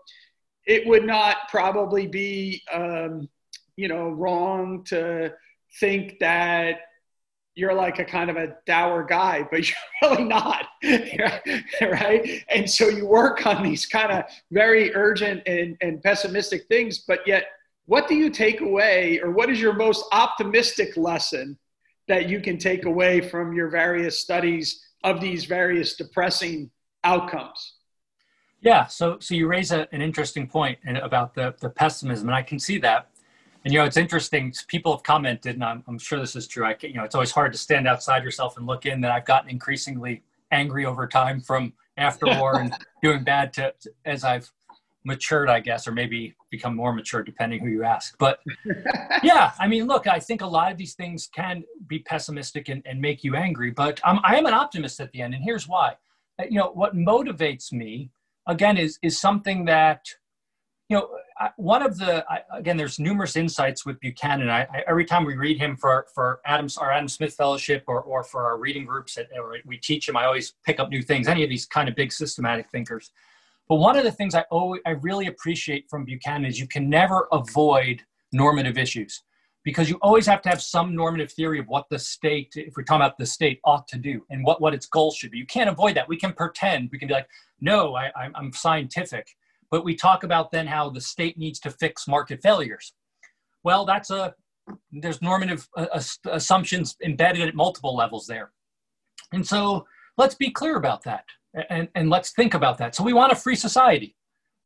it would not probably be, um, you know, wrong to think that you're like a kind of a dour guy, but you're really not, right? And so you work on these kind of very urgent and, and pessimistic things, but yet, what do you take away, or what is your most optimistic lesson that you can take away from your various studies of these various depressing outcomes? Yeah, so so you raise a, an interesting point about the the pessimism, and I can see that and you know, it's interesting. People have commented, and I'm, I'm sure this is true. I can, you know, it's always hard to stand outside yourself and look in. That I've gotten increasingly angry over time from after war and doing bad to, as I've matured, I guess, or maybe become more mature, depending who you ask. But yeah, I mean, look, I think a lot of these things can be pessimistic and, and make you angry, but I am an optimist at the end. And here's why. Uh, you know, what motivates me, again, is, is something that, you know, one of the again, there's numerous insights with Buchanan. I, I, every time we read him for for Adams our Adam Smith Fellowship or or for our reading groups, or we teach him. I always pick up new things. Any of these kind of big systematic thinkers. But one of the things I always, I really appreciate from Buchanan is you can never avoid normative issues because you always have to have some normative theory of what the state, if we're talking about the state, ought to do and what, what its goals should be. You can't avoid that. We can pretend, we can be like, no, I, I'm scientific but we talk about then how the state needs to fix market failures. Well, that's a there's normative uh, assumptions embedded at multiple levels there. And so let's be clear about that and, and let's think about that. So we want a free society,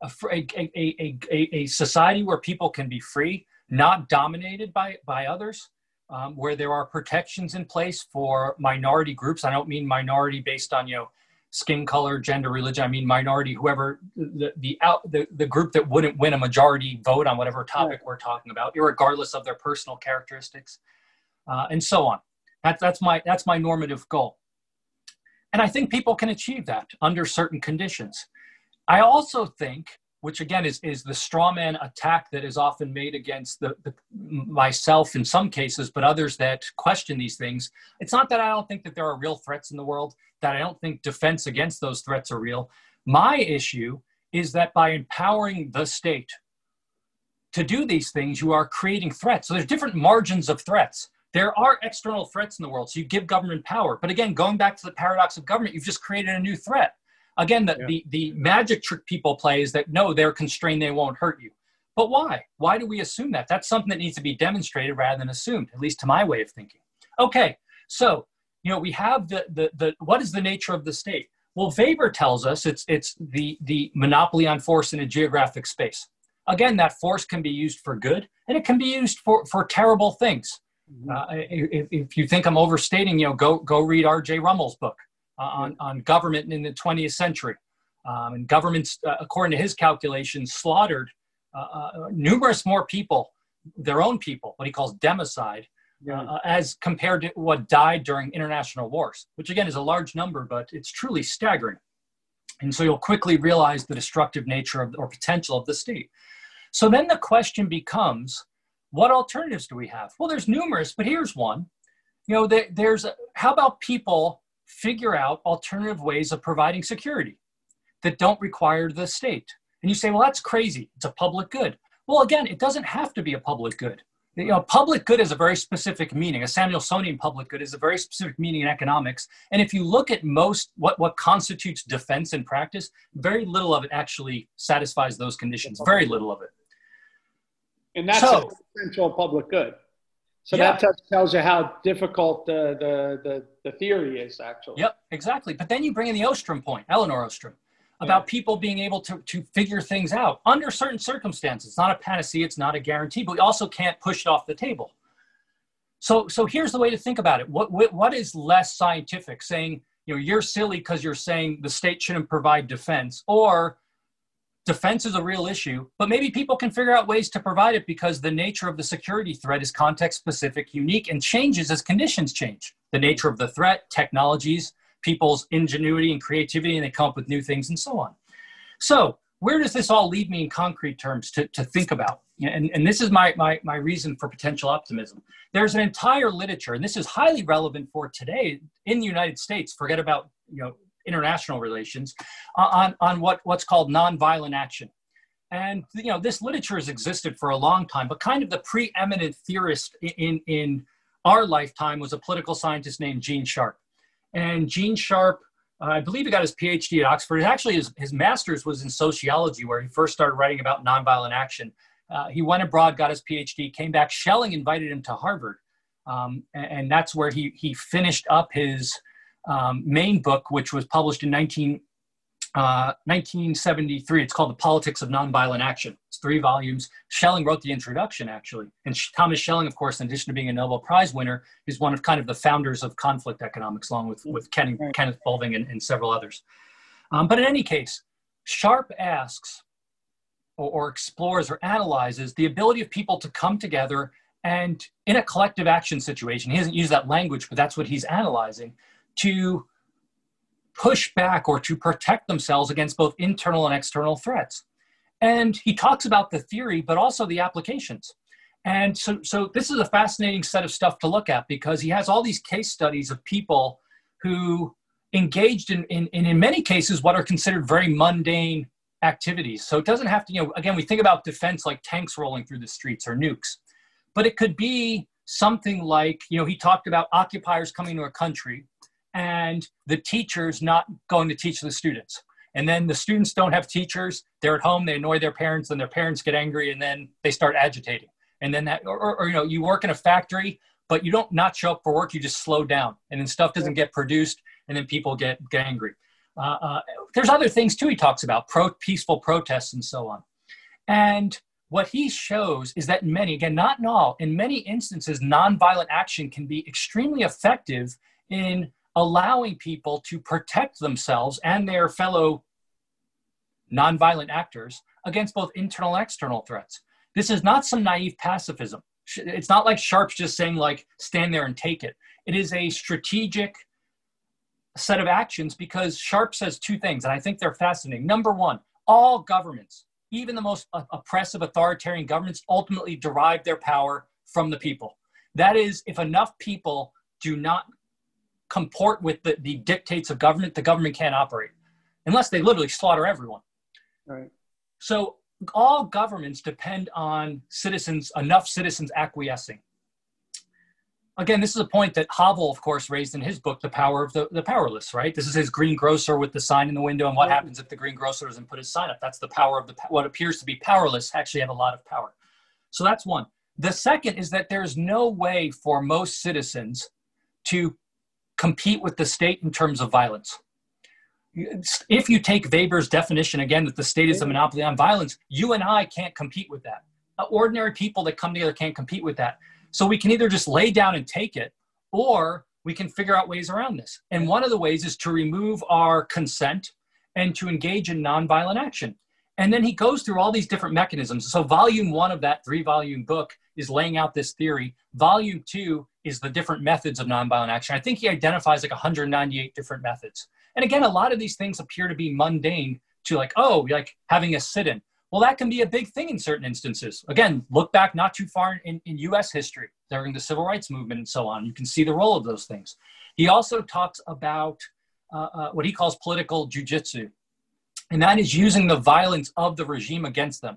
a, a, a, a, a society where people can be free, not dominated by, by others, um, where there are protections in place for minority groups. I don't mean minority based on, you know, skin color, gender, religion. I mean, minority, whoever the the out the, the group that wouldn't win a majority vote on whatever topic right. we're talking about, regardless of their personal characteristics, uh, and so on. That's that's my that's my normative goal, and I think people can achieve that under certain conditions. I also think, which again is is the straw man attack that is often made against the, the myself in some cases, but others that question these things. It's not that I don't think that there are real threats in the world that I don't think defense against those threats are real. My issue is that by empowering the state to do these things, you are creating threats. So there's different margins of threats. There are external threats in the world, so you give government power. But again, going back to the paradox of government, you've just created a new threat. Again, the, yeah. the, the magic trick people play is that no, they're constrained, they won't hurt you. But why? Why do we assume that? That's something that needs to be demonstrated rather than assumed, at least to my way of thinking. Okay, so you know, we have the, the, the what is the nature of the state? Well, Weber tells us it's, it's the, the monopoly on force in a geographic space. Again, that force can be used for good and it can be used for, for terrible things. Mm-hmm. Uh, if, if, you think I'm overstating, you know, go, go read R.J. Rummel's book on, on government in the 20th century. Um, and governments, uh, according to his calculations, slaughtered uh, uh, numerous more people, their own people, what he calls democide, uh, as compared to what died during international wars, which again is a large number, but it's truly staggering. And so you'll quickly realize the destructive nature of or potential of the state. So then the question becomes, what alternatives do we have? Well, there's numerous, but here's one. You know, there, there's a, how about people figure out alternative ways of providing security that don't require the state? And you say, well, that's crazy. It's a public good. Well, again, it doesn't have to be a public good you know, public good is a very specific meaning. A Samuelsonian public good is a very specific meaning in economics. And if you look at most what, what constitutes defense in practice, very little of it actually satisfies those conditions. Very little of it. And that's so, essential public good. So yeah. that tells you how difficult the, the, the, the theory is, actually. Yep, exactly. But then you bring in the Ostrom point, Elinor Ostrom about people being able to, to figure things out under certain circumstances. It's not a panacea, it's not a guarantee, but we also can't push it off the table. So, so here's the way to think about it. What, what, what is less scientific? Saying, you know, you're silly because you're saying the state shouldn't provide defense, or defense is a real issue, but maybe people can figure out ways to provide it because the nature of the security threat is context specific, unique, and changes as conditions change. The nature of the threat, technologies, people's ingenuity and creativity and they come up with new things and so on. So, where does this all lead me in concrete terms to, to think about? and, and this is my, my, my reason for potential optimism. There's an entire literature, and this is highly relevant for today in the United States, forget about you know, international relations, uh, on, on what, what's called nonviolent action. And you know, this literature has existed for a long time, but kind of the preeminent theorist in, in our lifetime was a political scientist named Gene Sharp. And Gene Sharp, uh, I believe he got his PhD at Oxford. Actually, his, his master's was in sociology, where he first started writing about nonviolent action. Uh, he went abroad, got his PhD, came back. Schelling invited him to Harvard. Um, and, and, that's where he, he finished up his um, main book, which was published in 19, uh, 1973. It's called The Politics of Nonviolent Action. It's three volumes. Schelling wrote the introduction, actually. And Thomas Schelling, of course, in addition to being a Nobel Prize winner, is one of kind of the founders of conflict economics, along with, with Ken, Kenneth Boulding and, and several others. Um, but in any case, Sharp asks or, or explores or analyzes the ability of people to come together and in a collective action situation, he doesn't use that language, but that's what he's analyzing, to push back or to protect themselves against both internal and external threats. And he talks about the theory, but also the applications. And so, so this is a fascinating set of stuff to look at because he has all these case studies of people who engaged in, in, in, in many cases, what are considered very mundane activities. So it doesn't have to, you know, again, we think about defense like tanks rolling through the streets or nukes, but it could be something like, you know, he talked about occupiers coming to a country and the teachers not going to teach the students. And then the students don't have teachers, they're at home, they annoy their parents, and their parents get angry, and then they start agitating. And then that, or, or, or you know, you work in a factory, but you don't not show up for work, you just slow down, and then stuff doesn't get produced, and then people get, get angry. Uh, uh, there's other things too he talks about, pro, peaceful protests and so on. And what he shows is that in many, again, not in all, in many instances, nonviolent action can be extremely effective in allowing people to protect themselves and their fellow nonviolent actors against both internal and external threats. This is not some naive pacifism. It's not like Sharp's just saying, like, stand there and take it. It is a strategic set of actions because Sharp says two things, and I think they're fascinating. Number one, all governments, even the most oppressive authoritarian governments, ultimately derive their power from the people. That is, if enough people do not comport with the, the dictates of government, the government can't operate unless they literally slaughter everyone. Right. So all governments depend on citizens, enough citizens acquiescing again, this is a point that Havel, of course, raised in his book, The Power of the, the Powerless, right? This is his green grocer with the sign in the window. And what happens if the green grocer doesn't put his sign up? That's the power of the, what appears to be powerless actually have a lot of power. So that's one. The second is that there's no way for most citizens to compete with the state in terms of violence. If you take Weber's definition again that the state is a monopoly on violence, you and I can't compete with that. Uh, ordinary people that come together can't compete with that. So we can either just lay down and take it, or we can figure out ways around this. And one of the ways is to remove our consent and to engage in nonviolent action. And then he goes through all these different mechanisms. So, volume one of that three volume book is laying out this theory. Volume two is the different methods of nonviolent action. I think he identifies like 198 different methods. And again, a lot of these things appear to be mundane to like, oh, like having a sit in. Well, that can be a big thing in certain instances. Again, look back not too far in, in US history during the civil rights movement and so on. You can see the role of those things. He also talks about uh, uh, what he calls political jujitsu, and that is using the violence of the regime against them.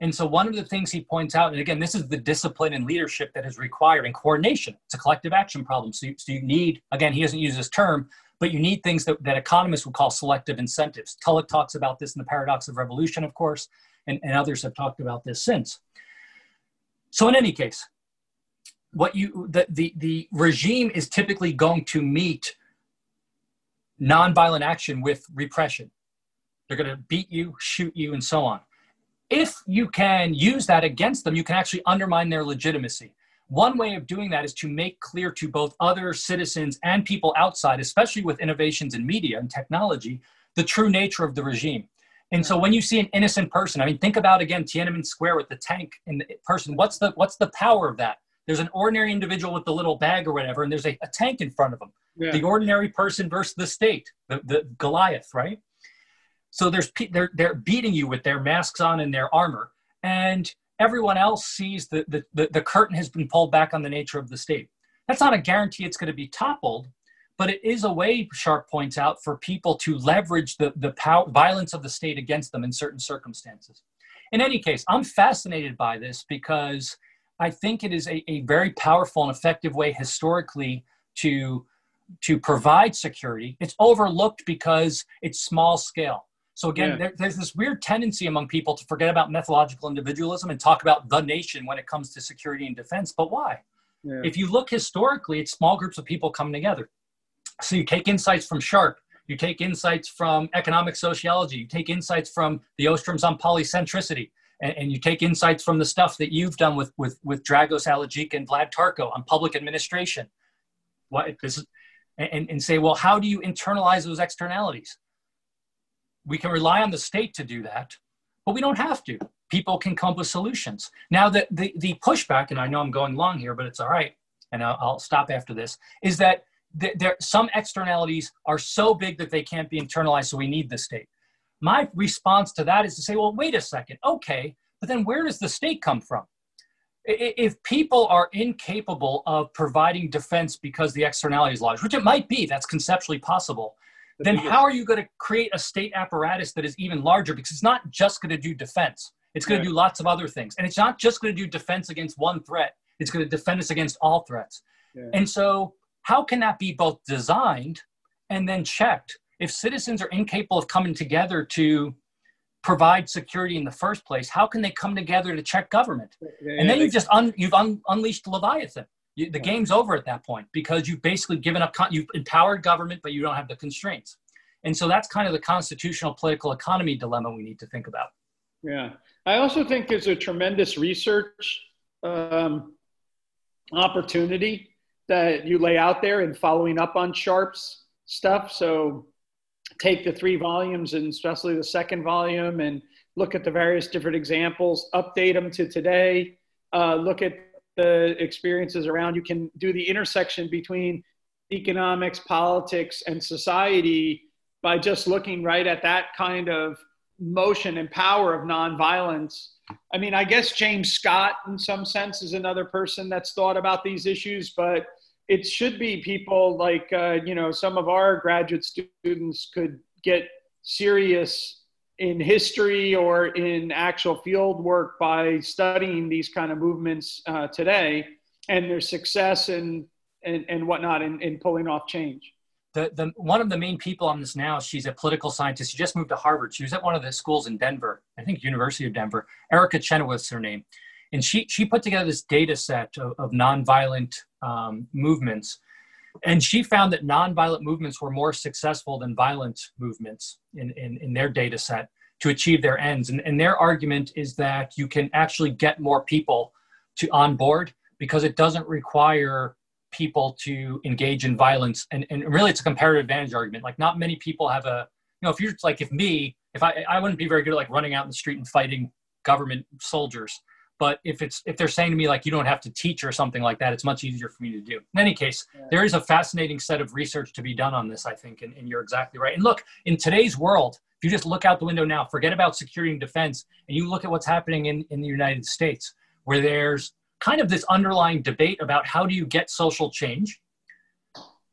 And so, one of the things he points out, and again, this is the discipline and leadership that is required in coordination. It's a collective action problem. So, you, so you need, again, he doesn't use this term, but you need things that, that economists would call selective incentives. Tullock talks about this in the paradox of revolution, of course and, and others have talked about this since. So in any case, what you the, the, the regime is typically going to meet nonviolent action with repression. They're going to beat you, shoot you, and so on. If you can use that against them, you can actually undermine their legitimacy. One way of doing that is to make clear to both other citizens and people outside, especially with innovations in media and technology, the true nature of the regime. And so when you see an innocent person, I mean, think about again Tiananmen Square with the tank and the person. What's the what's the power of that? There's an ordinary individual with the little bag or whatever, and there's a, a tank in front of them. Yeah. The ordinary person versus the state, the, the Goliath, right? So there's they're they're beating you with their masks on and their armor, and everyone else sees that the, the, the curtain has been pulled back on the nature of the state. That's not a guarantee it's going to be toppled, but it is a way, Sharp points out, for people to leverage the, the power, violence of the state against them in certain circumstances. In any case, I'm fascinated by this because I think it is a, a very powerful and effective way historically to, to provide security. It's overlooked because it's small scale. So again, yeah. there, there's this weird tendency among people to forget about methodological individualism and talk about the nation when it comes to security and defense. But why? Yeah. If you look historically, it's small groups of people coming together. So you take insights from Sharp, you take insights from economic sociology, you take insights from the Ostroms on polycentricity, and, and, you take insights from the stuff that you've done with with with Dragos Aligica and Vlad Tarko on public administration. What this is, and, and say, well, how do you internalize those externalities? We can rely on the state to do that, but we don't have to. People can come up with solutions. Now, the, the, the pushback, and I know I'm going long here, but it's all right, and I'll, I'll stop after this, is that there, some externalities are so big that they can't be internalized, so we need the state. My response to that is to say, well, wait a second, okay, but then where does the state come from? If people are incapable of providing defense because the externality is large, which it might be, that's conceptually possible, then how are you going to create a state apparatus that is even larger? Because it's not just going to do defense. It's going to do lots of other things. And it's not just going to do defense against one threat. It's going to defend us against all threats. Yeah. And so how can that be both designed and then checked? If citizens are incapable of coming together to provide security in the first place, how can they come together to check government? Yeah, and then you've just un, you've un, unleashed Leviathan. You, the game's over at that point because you've basically given up, you've empowered government, but you don't have the constraints. And so that's kind of the constitutional political economy dilemma we need to think about. Yeah. I also think there's a tremendous research um, opportunity that you lay out there in following up on Sharp's stuff. So take the three volumes and especially the second volume and look at the various different examples, update them to today, uh, look at the experiences around. You can do the intersection between economics, politics, and society by just looking right at that kind of motion and power of nonviolence. I mean, I guess James Scott, in some sense, is another person that's thought about these issues, but it should be people like, uh, you know, some of our graduate students could get serious in history or in actual field work by studying these kind of movements uh, today and their success and, and, and whatnot in, in pulling off change. The, the one of the main people on this now she's a political scientist. She just moved to harvard. She was at one of the schools in denver i think university of denver. Erica chenoweth's her name. And she she put together this data set of, of nonviolent um, movements and she found that nonviolent movements were more successful than violent movements in, in, in their data set to achieve their ends. And, and their argument is that you can actually get more people to on board because it doesn't require people to engage in violence. And, and really it's a comparative advantage argument. Like not many people have a you know if you're like if me if i i wouldn't be very good at like running out in the street and fighting government soldiers but if it's if they're saying to me like you don't have to teach or something like that it's much easier for me to do. In any case yeah. there is a fascinating set of research to be done on this i think and, and you're exactly right. And look in today's world if you just look out the window now forget about security and defense and you look at what's happening in, in the united states where there's kind of this underlying debate about how do you get social change?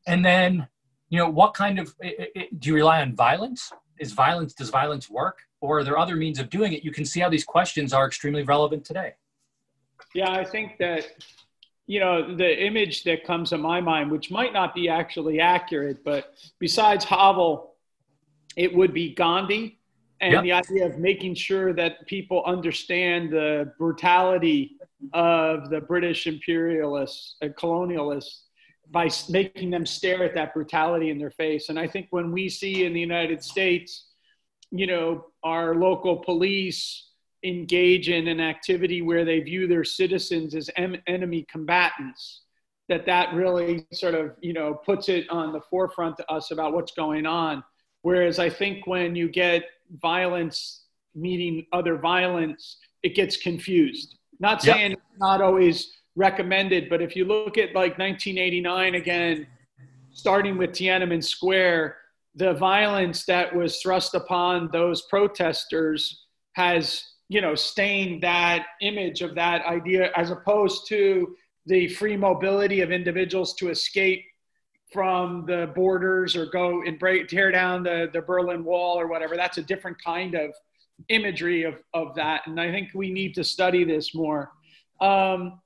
And then you know what kind of it, it, do you rely on violence? Is violence does violence work or are there other means of doing it you can see how these questions are extremely relevant today yeah i think that you know the image that comes to my mind which might not be actually accurate but besides havel it would be gandhi and yep. the idea of making sure that people understand the brutality of the British imperialists and colonialists by making them stare at that brutality in their face. And I think when we see in the United States, you know, our local police engage in an activity where they view their citizens as em- enemy combatants, that that really sort of, you know, puts it on the forefront to us about what's going on. Whereas I think when you get violence meeting other violence, it gets confused not saying yep. it's not always recommended, but if you look at like 1989 again, starting with Tiananmen Square, the violence that was thrust upon those protesters has you know, stained that image of that idea as opposed to the free mobility of individuals to escape from the borders or go and break, tear down the, the Berlin Wall or whatever. That's a different kind of imagery of, of that. And I think we need to study this more. Um,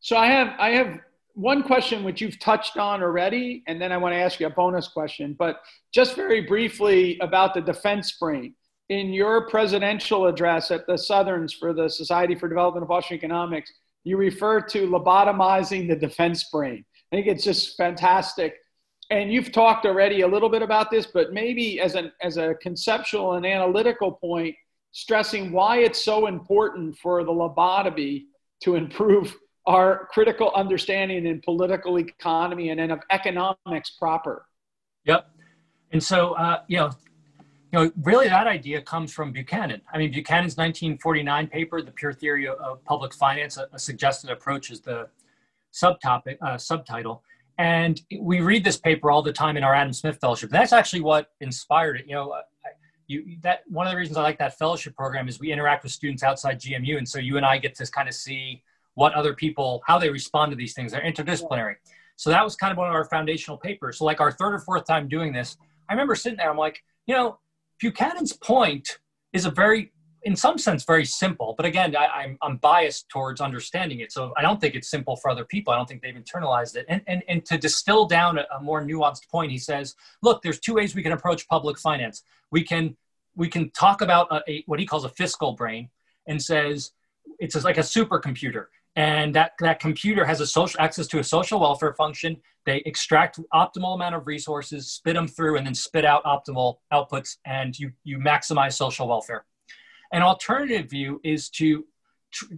so I have, I have one question which you've touched on already, and then I want to ask you a bonus question, but just very briefly about the defense brain. In your presidential address at the Southerns for the Society for Development of Austrian Economics, you refer to lobotomizing the defense brain. I think it's just fantastic. And you've talked already a little bit about this, but maybe as, an, as a conceptual and analytical point, stressing why it's so important for the lobotomy to improve our critical understanding in political economy and then of economics proper. Yep. And so, uh, you know, you know, really that idea comes from Buchanan. I mean, Buchanan's 1949 paper, The Pure Theory of Public Finance, a, a suggested approach is the subtopic, uh, subtitle. And we read this paper all the time in our Adam Smith Fellowship. That's actually what inspired it. You know, you, that one of the reasons I like that fellowship program is we interact with students outside GMU, and so you and I get to kind of see what other people how they respond to these things. They're interdisciplinary. So that was kind of one of our foundational papers. So like our third or fourth time doing this, I remember sitting there. I'm like, you know, Buchanan's point is a very, in some sense, very simple. But again, I, am I'm, I'm biased towards understanding it. So I don't think it's simple for other people. I don't think they've internalized it. And, and, and to distill down a, a more nuanced point, he says, look, there's two ways we can approach public finance. We can, we can talk about a, a what he calls a fiscal brain and says it's like a supercomputer and that, that computer has a social access to a social welfare function. They extract optimal amount of resources spit them through and then spit out optimal outputs and you, you maximize social welfare. An alternative view is to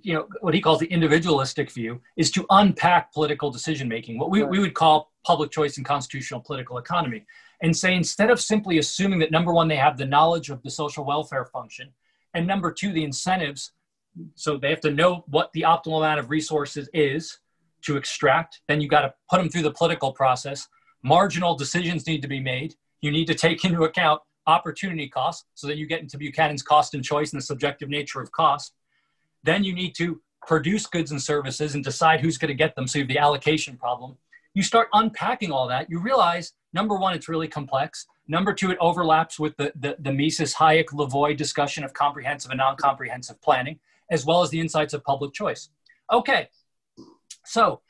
you know what he calls the individualistic view is to unpack political decision making what we, we would call public choice and constitutional political economy and say instead of simply assuming that number one they have the knowledge of the social welfare function and number two the incentives so they have to know what the optimal amount of resources is to extract. Then you got to put them through the political process. Marginal decisions need to be made. You need to take into account opportunity costs so that you get into Buchanan's cost and choice and the subjective nature of cost. Then you need to produce goods and services and decide who's going to get them. So you have the allocation problem. You start unpacking all that. You realize number one, it's really complex. Number two, it overlaps with the, the, the Mises Hayek Lavoie discussion of comprehensive and non comprehensive planning as well as the insights of public choice. Okay, so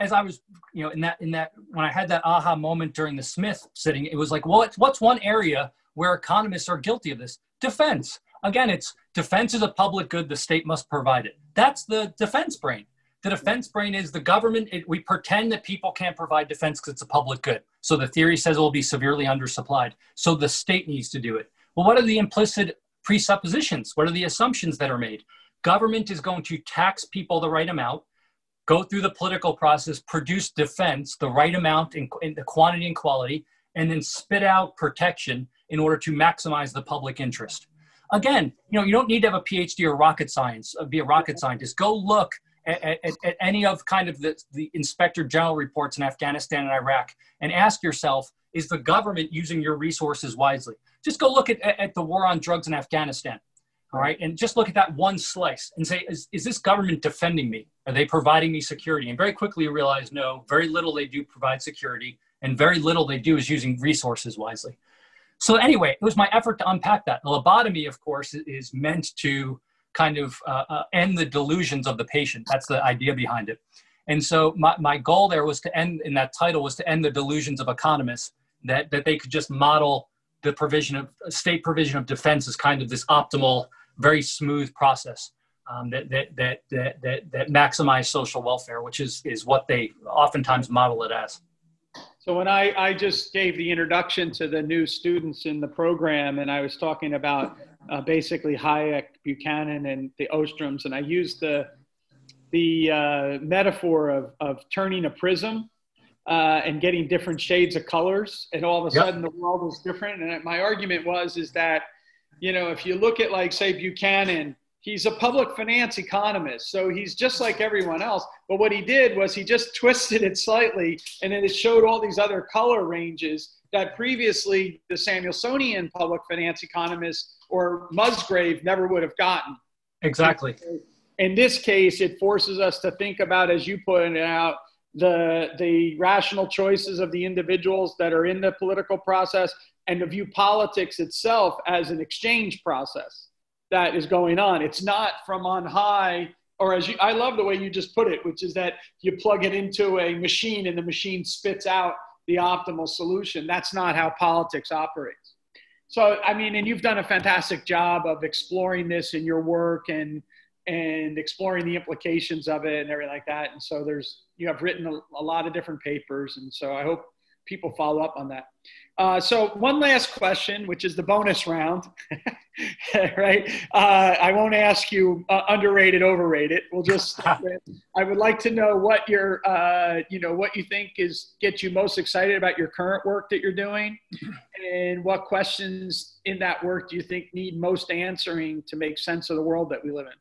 as I was, you know, in that, in that, when I had that aha moment during the Smith sitting, it was like, well, what's one area where economists are guilty of this? Defense. Again, it's defense is a public good. The state must provide it. That's the defense brain. The defense brain is the government. It, we pretend that people can't provide defense because it's a public good. So the theory says it will be severely undersupplied. So the state needs to do it. Well, what are the implicit presuppositions? What are the assumptions that are made? Government is going to tax people the right amount, go through the political process, produce defense the right amount in, in, the quantity and quality, and then spit out protection in order to maximize the public interest. Again, you know, you don't need to have a PhD or rocket science, uh, be a rocket scientist. Go look at, at, at any of kind of the, the inspector general reports in Afghanistan and Iraq and ask yourself, is the government using your resources wisely? Just go look at, at the war on drugs in Afghanistan all right? And just look at that one slice and say is, is this government defending me? Are they providing me security? And very quickly you realize no very little they do provide security and very little they do is using resources wisely. So anyway it was my effort to unpack that. The lobotomy of course is meant to kind of uh, uh, end the delusions of the patient. That's the idea behind it. And so my, my goal there was to end in that title was to end the delusions of economists that, that they could just model the provision of state provision of defense as kind of this optimal very smooth process um, that, that, that, that, that, that maximize social welfare, which is, is what they oftentimes model it as. So when I, I just gave the introduction to the new students in the program and I was talking about uh, basically Hayek, Buchanan, and the Ostroms, and I used the, the uh, metaphor of, of turning a prism uh, and getting different shades of colors, and all of a yep. sudden the world is different. And my argument was is that you know, if you look at like say Buchanan, he's a public finance economist, so he's just like everyone else. But what he did was he just twisted it slightly, and then it showed all these other color ranges that previously the Samuelsonian public finance economist or Musgrave never would have gotten. Exactly. In this case, it forces us to think about, as you pointed out, the the rational choices of the individuals that are in the political process and to view politics itself as an exchange process that is going on. It's not from on high, or as you, I love the way you just put it, which is that you plug it into a machine and the machine spits out the optimal solution. That's not how politics operates. So, I mean, and you've done a fantastic job of exploring this in your work and and exploring the implications of it and everything like that. And so there's you have written a, a lot of different papers, and so I hope people follow up on that. Uh, so one last question, which is the bonus round, right? Uh, I won't ask you uh, underrated, overrated. We'll just. I would like to know what your, uh, you know, what you think is gets you most excited about your current work that you're doing, and what questions in that work do you think need most answering to make sense of the world that we live in?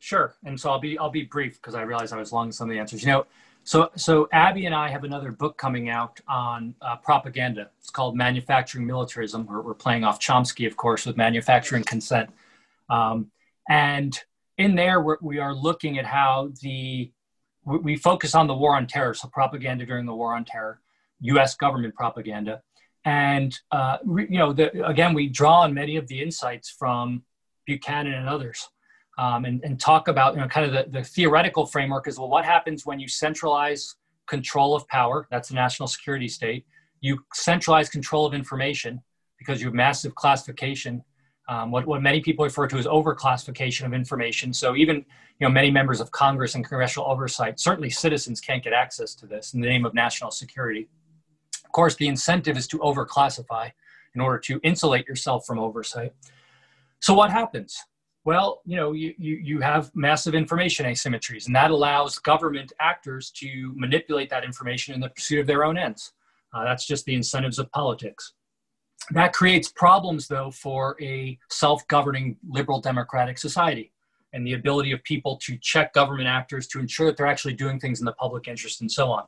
Sure, and so I'll be I'll be brief because I realize I was long in some of the answers. You know, so, so Abby and I have another book coming out on uh, propaganda. It's called Manufacturing Militarism. We're, we're, playing off Chomsky, of course, with manufacturing consent. Um, and in there, we're, we are looking at how the we, we focus on the war on terror, so propaganda during the war on terror, U.S. government propaganda, and uh, re, you know, the, again, we draw on many of the insights from Buchanan and others um, and, and talk about you know kind of the, the theoretical framework is well what happens when you centralize control of power? That's the national security state. You centralize control of information because you have massive classification. Um, what, what many people refer to as overclassification of information. So even you know many members of congress and congressional oversight certainly citizens can't get access to this in the name of national security. Of course the incentive is to overclassify in order to insulate yourself from oversight. So what happens well, you know, you, you, you have massive information asymmetries, and that allows government actors to manipulate that information in the pursuit of their own ends. Uh, that's just the incentives of politics. That creates problems, though, for a self governing liberal democratic society and the ability of people to check government actors to ensure that they're actually doing things in the public interest and so on.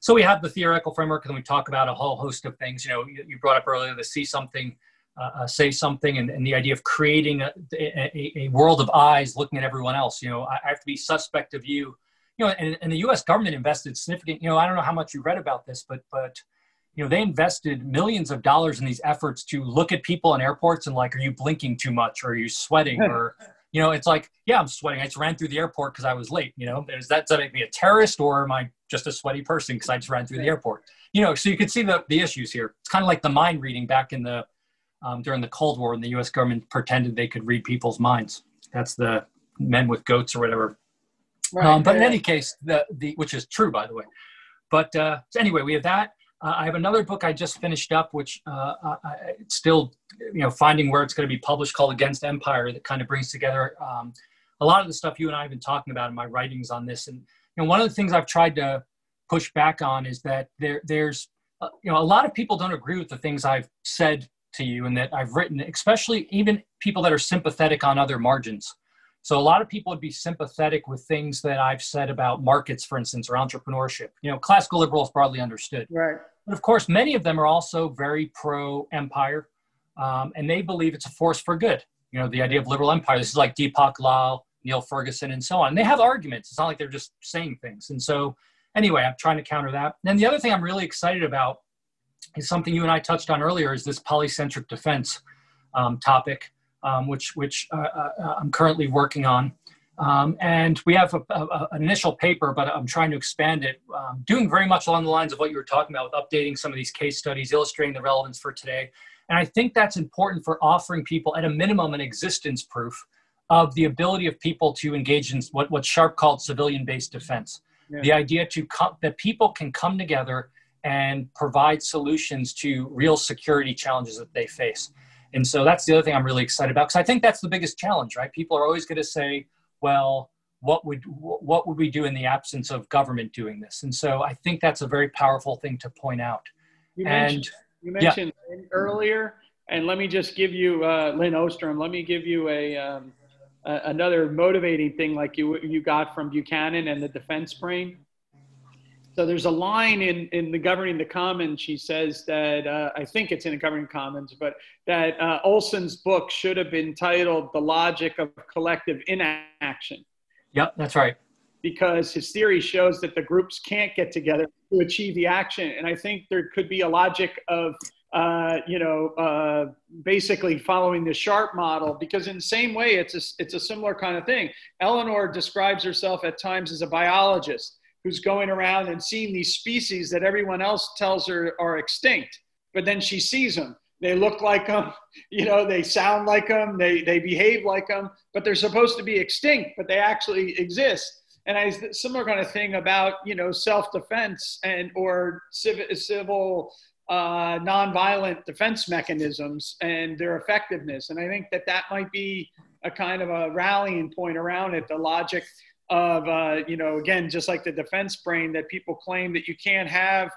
So we have the theoretical framework, and we talk about a whole host of things. You know, you, you brought up earlier the see something uh, uh, say something and, and, the idea of creating a, a, a, world of eyes looking at everyone else. You know, I, I have to be suspect of you. You know, and, and, the U.S. government invested significant. You know, I don't know how much you read about this, but but you know they invested millions of dollars in these efforts to look at people in airports and like, are you blinking too much, or are you sweating, or you know, it's like, yeah, I'm sweating. I just ran through the airport because I was late. You know, is that does that make me a terrorist, or am I just a sweaty person because I just ran through the airport? You know, so you can see the the issues here. It's kind of like the mind reading back in the um, during the Cold War, and the U.S. government pretended they could read people's minds. That's the men with goats or whatever. Right, um, but in any case, the, the which is true, by the way. But uh, anyway, we have that. Uh, I have another book I just finished up, which uh, I, it's still, you know, finding where it's going to be published, called Against Empire, that kind of brings together um, a lot of the stuff you and I have been talking about in my writings on this. And you know, one of the things I've tried to push back on is that there, there's, uh, you know, a lot of people don't agree with the things I've said to you and that I've written, especially even people that are sympathetic on other margins. So a lot of people would be sympathetic with things that I've said about markets, for instance, or entrepreneurship. You know, classical liberals broadly understood. Right. But of course, many of them are also very pro empire, um, and they believe it's a force for good. You know, the idea of liberal empire. This is like Deepak Lal, Niall Ferguson, and so on. And they have arguments. It's not like they're just saying things. And so, anyway, I'm trying to counter that. And the other thing I'm really excited about is something you and I touched on earlier is this polycentric defense um, topic, um, which, which uh, uh, I'm currently working on. Um, and we have a, a, an initial paper, but I'm trying to expand it, um, doing very much along the lines of what you were talking about with updating some of these case studies, illustrating the relevance for today. And I think that's important for offering people, at a minimum, an existence proof of the ability of people to engage in what, what Sharp called civilian based defense. Yeah. The idea to come, that people can come together and provide solutions to real security challenges that they face. And so that's the other thing I'm really excited about because I think that's the biggest challenge, right? People are always going to say, well, what would what would we do in the absence of government doing this? And so I think that's a very powerful thing to point out. You mentioned, and, you mentioned yeah. earlier, and let me just give you uh, Lynn Ostrom. Let me give you a, um, a another motivating thing like you you got from Buchanan and the defense brain So there's a line in, in the Governing the Commons. She says that uh, I think it's in the Governing Commons, but that uh, Olson's book should have been titled "The Logic of Collective Inaction." Yep, that's right. Because his theory shows that the groups can't get together to achieve the action, and I think there could be a logic of uh, you know, uh, basically following the Sharp model, because in the same way, it's a, it's a similar kind of thing. Elinor describes herself at times as a biologist who's going around and seeing these species that everyone else tells her are extinct, but then she sees them. They look like them, you know, they sound like them, they, they behave like them, but they're supposed to be extinct, but they actually exist. And I similar kind of thing about, you know, self-defense and or civil, civil uh, nonviolent defense mechanisms and their effectiveness. And I think that that might be a kind of a rallying point around it. The logic of, uh, you know, again, just like the defense brain, that people claim that you can't have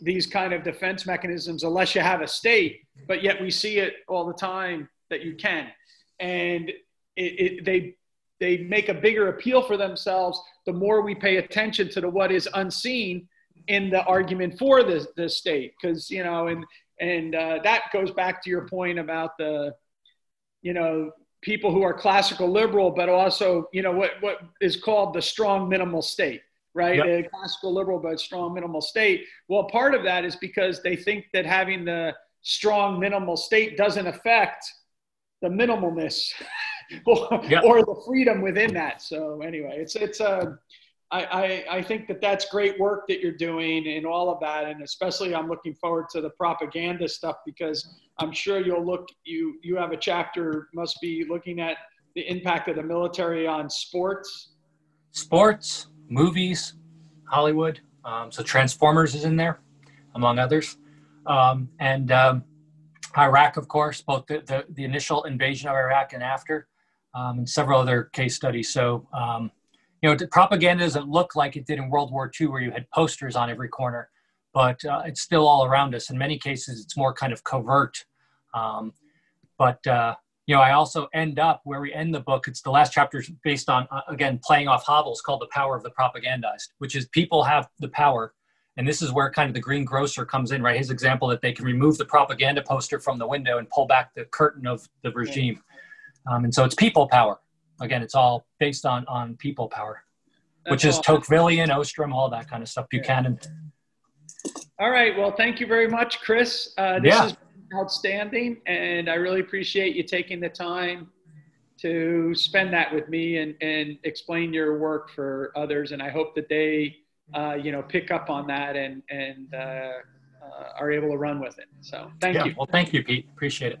these kind of defense mechanisms unless you have a state, but yet we see it all the time that you can. And it, it, they they make a bigger appeal for themselves the more we pay attention to the what is unseen in the argument for the, the state because you know and and uh, that goes back to your point about the you know people who are classical liberal but also you know what what is called the strong minimal state right yep. a classical liberal but strong minimal state well part of that is because they think that having the strong minimal state doesn't affect the minimalness or, yep. or the freedom within that so anyway it's it's a I, I, I, think that that's great work that you're doing and all of that. And especially I'm looking forward to the propaganda stuff because I'm sure you'll look, you, you have a chapter must be looking at the impact of the military on sports. Sports, movies, Hollywood. Um, so Transformers is in there, among others. Um, and um, Iraq, of course, both the, the, the, initial invasion of Iraq and after, um, and several other case studies. So um, you know, propaganda doesn't look like it did in World War II, where you had posters on every corner, but uh, it's still all around us. In many cases, it's more kind of covert. Um, but uh, you know, I also end up where we end the book. It's the last chapter is based on uh, again playing off Havel's called "The Power of the Propagandized," which is people have the power, and this is where kind of the greengrocer comes in, right? His example that they can remove the propaganda poster from the window and pull back the curtain of the regime, um, and so it's people power again, it's all based on on people power, That's which is awesome. Tocquevillian, Ostrom, all that kind of stuff. Buchanan. All right. Well, thank you very much, Chris. Uh, this yeah. is outstanding, and I really appreciate you taking the time to spend that with me and, and explain your work for others. And I hope that they, uh, you know, pick up on that and and uh, uh are able to run with it. So thank yeah. you. Well, thank you, Pete. Appreciate it.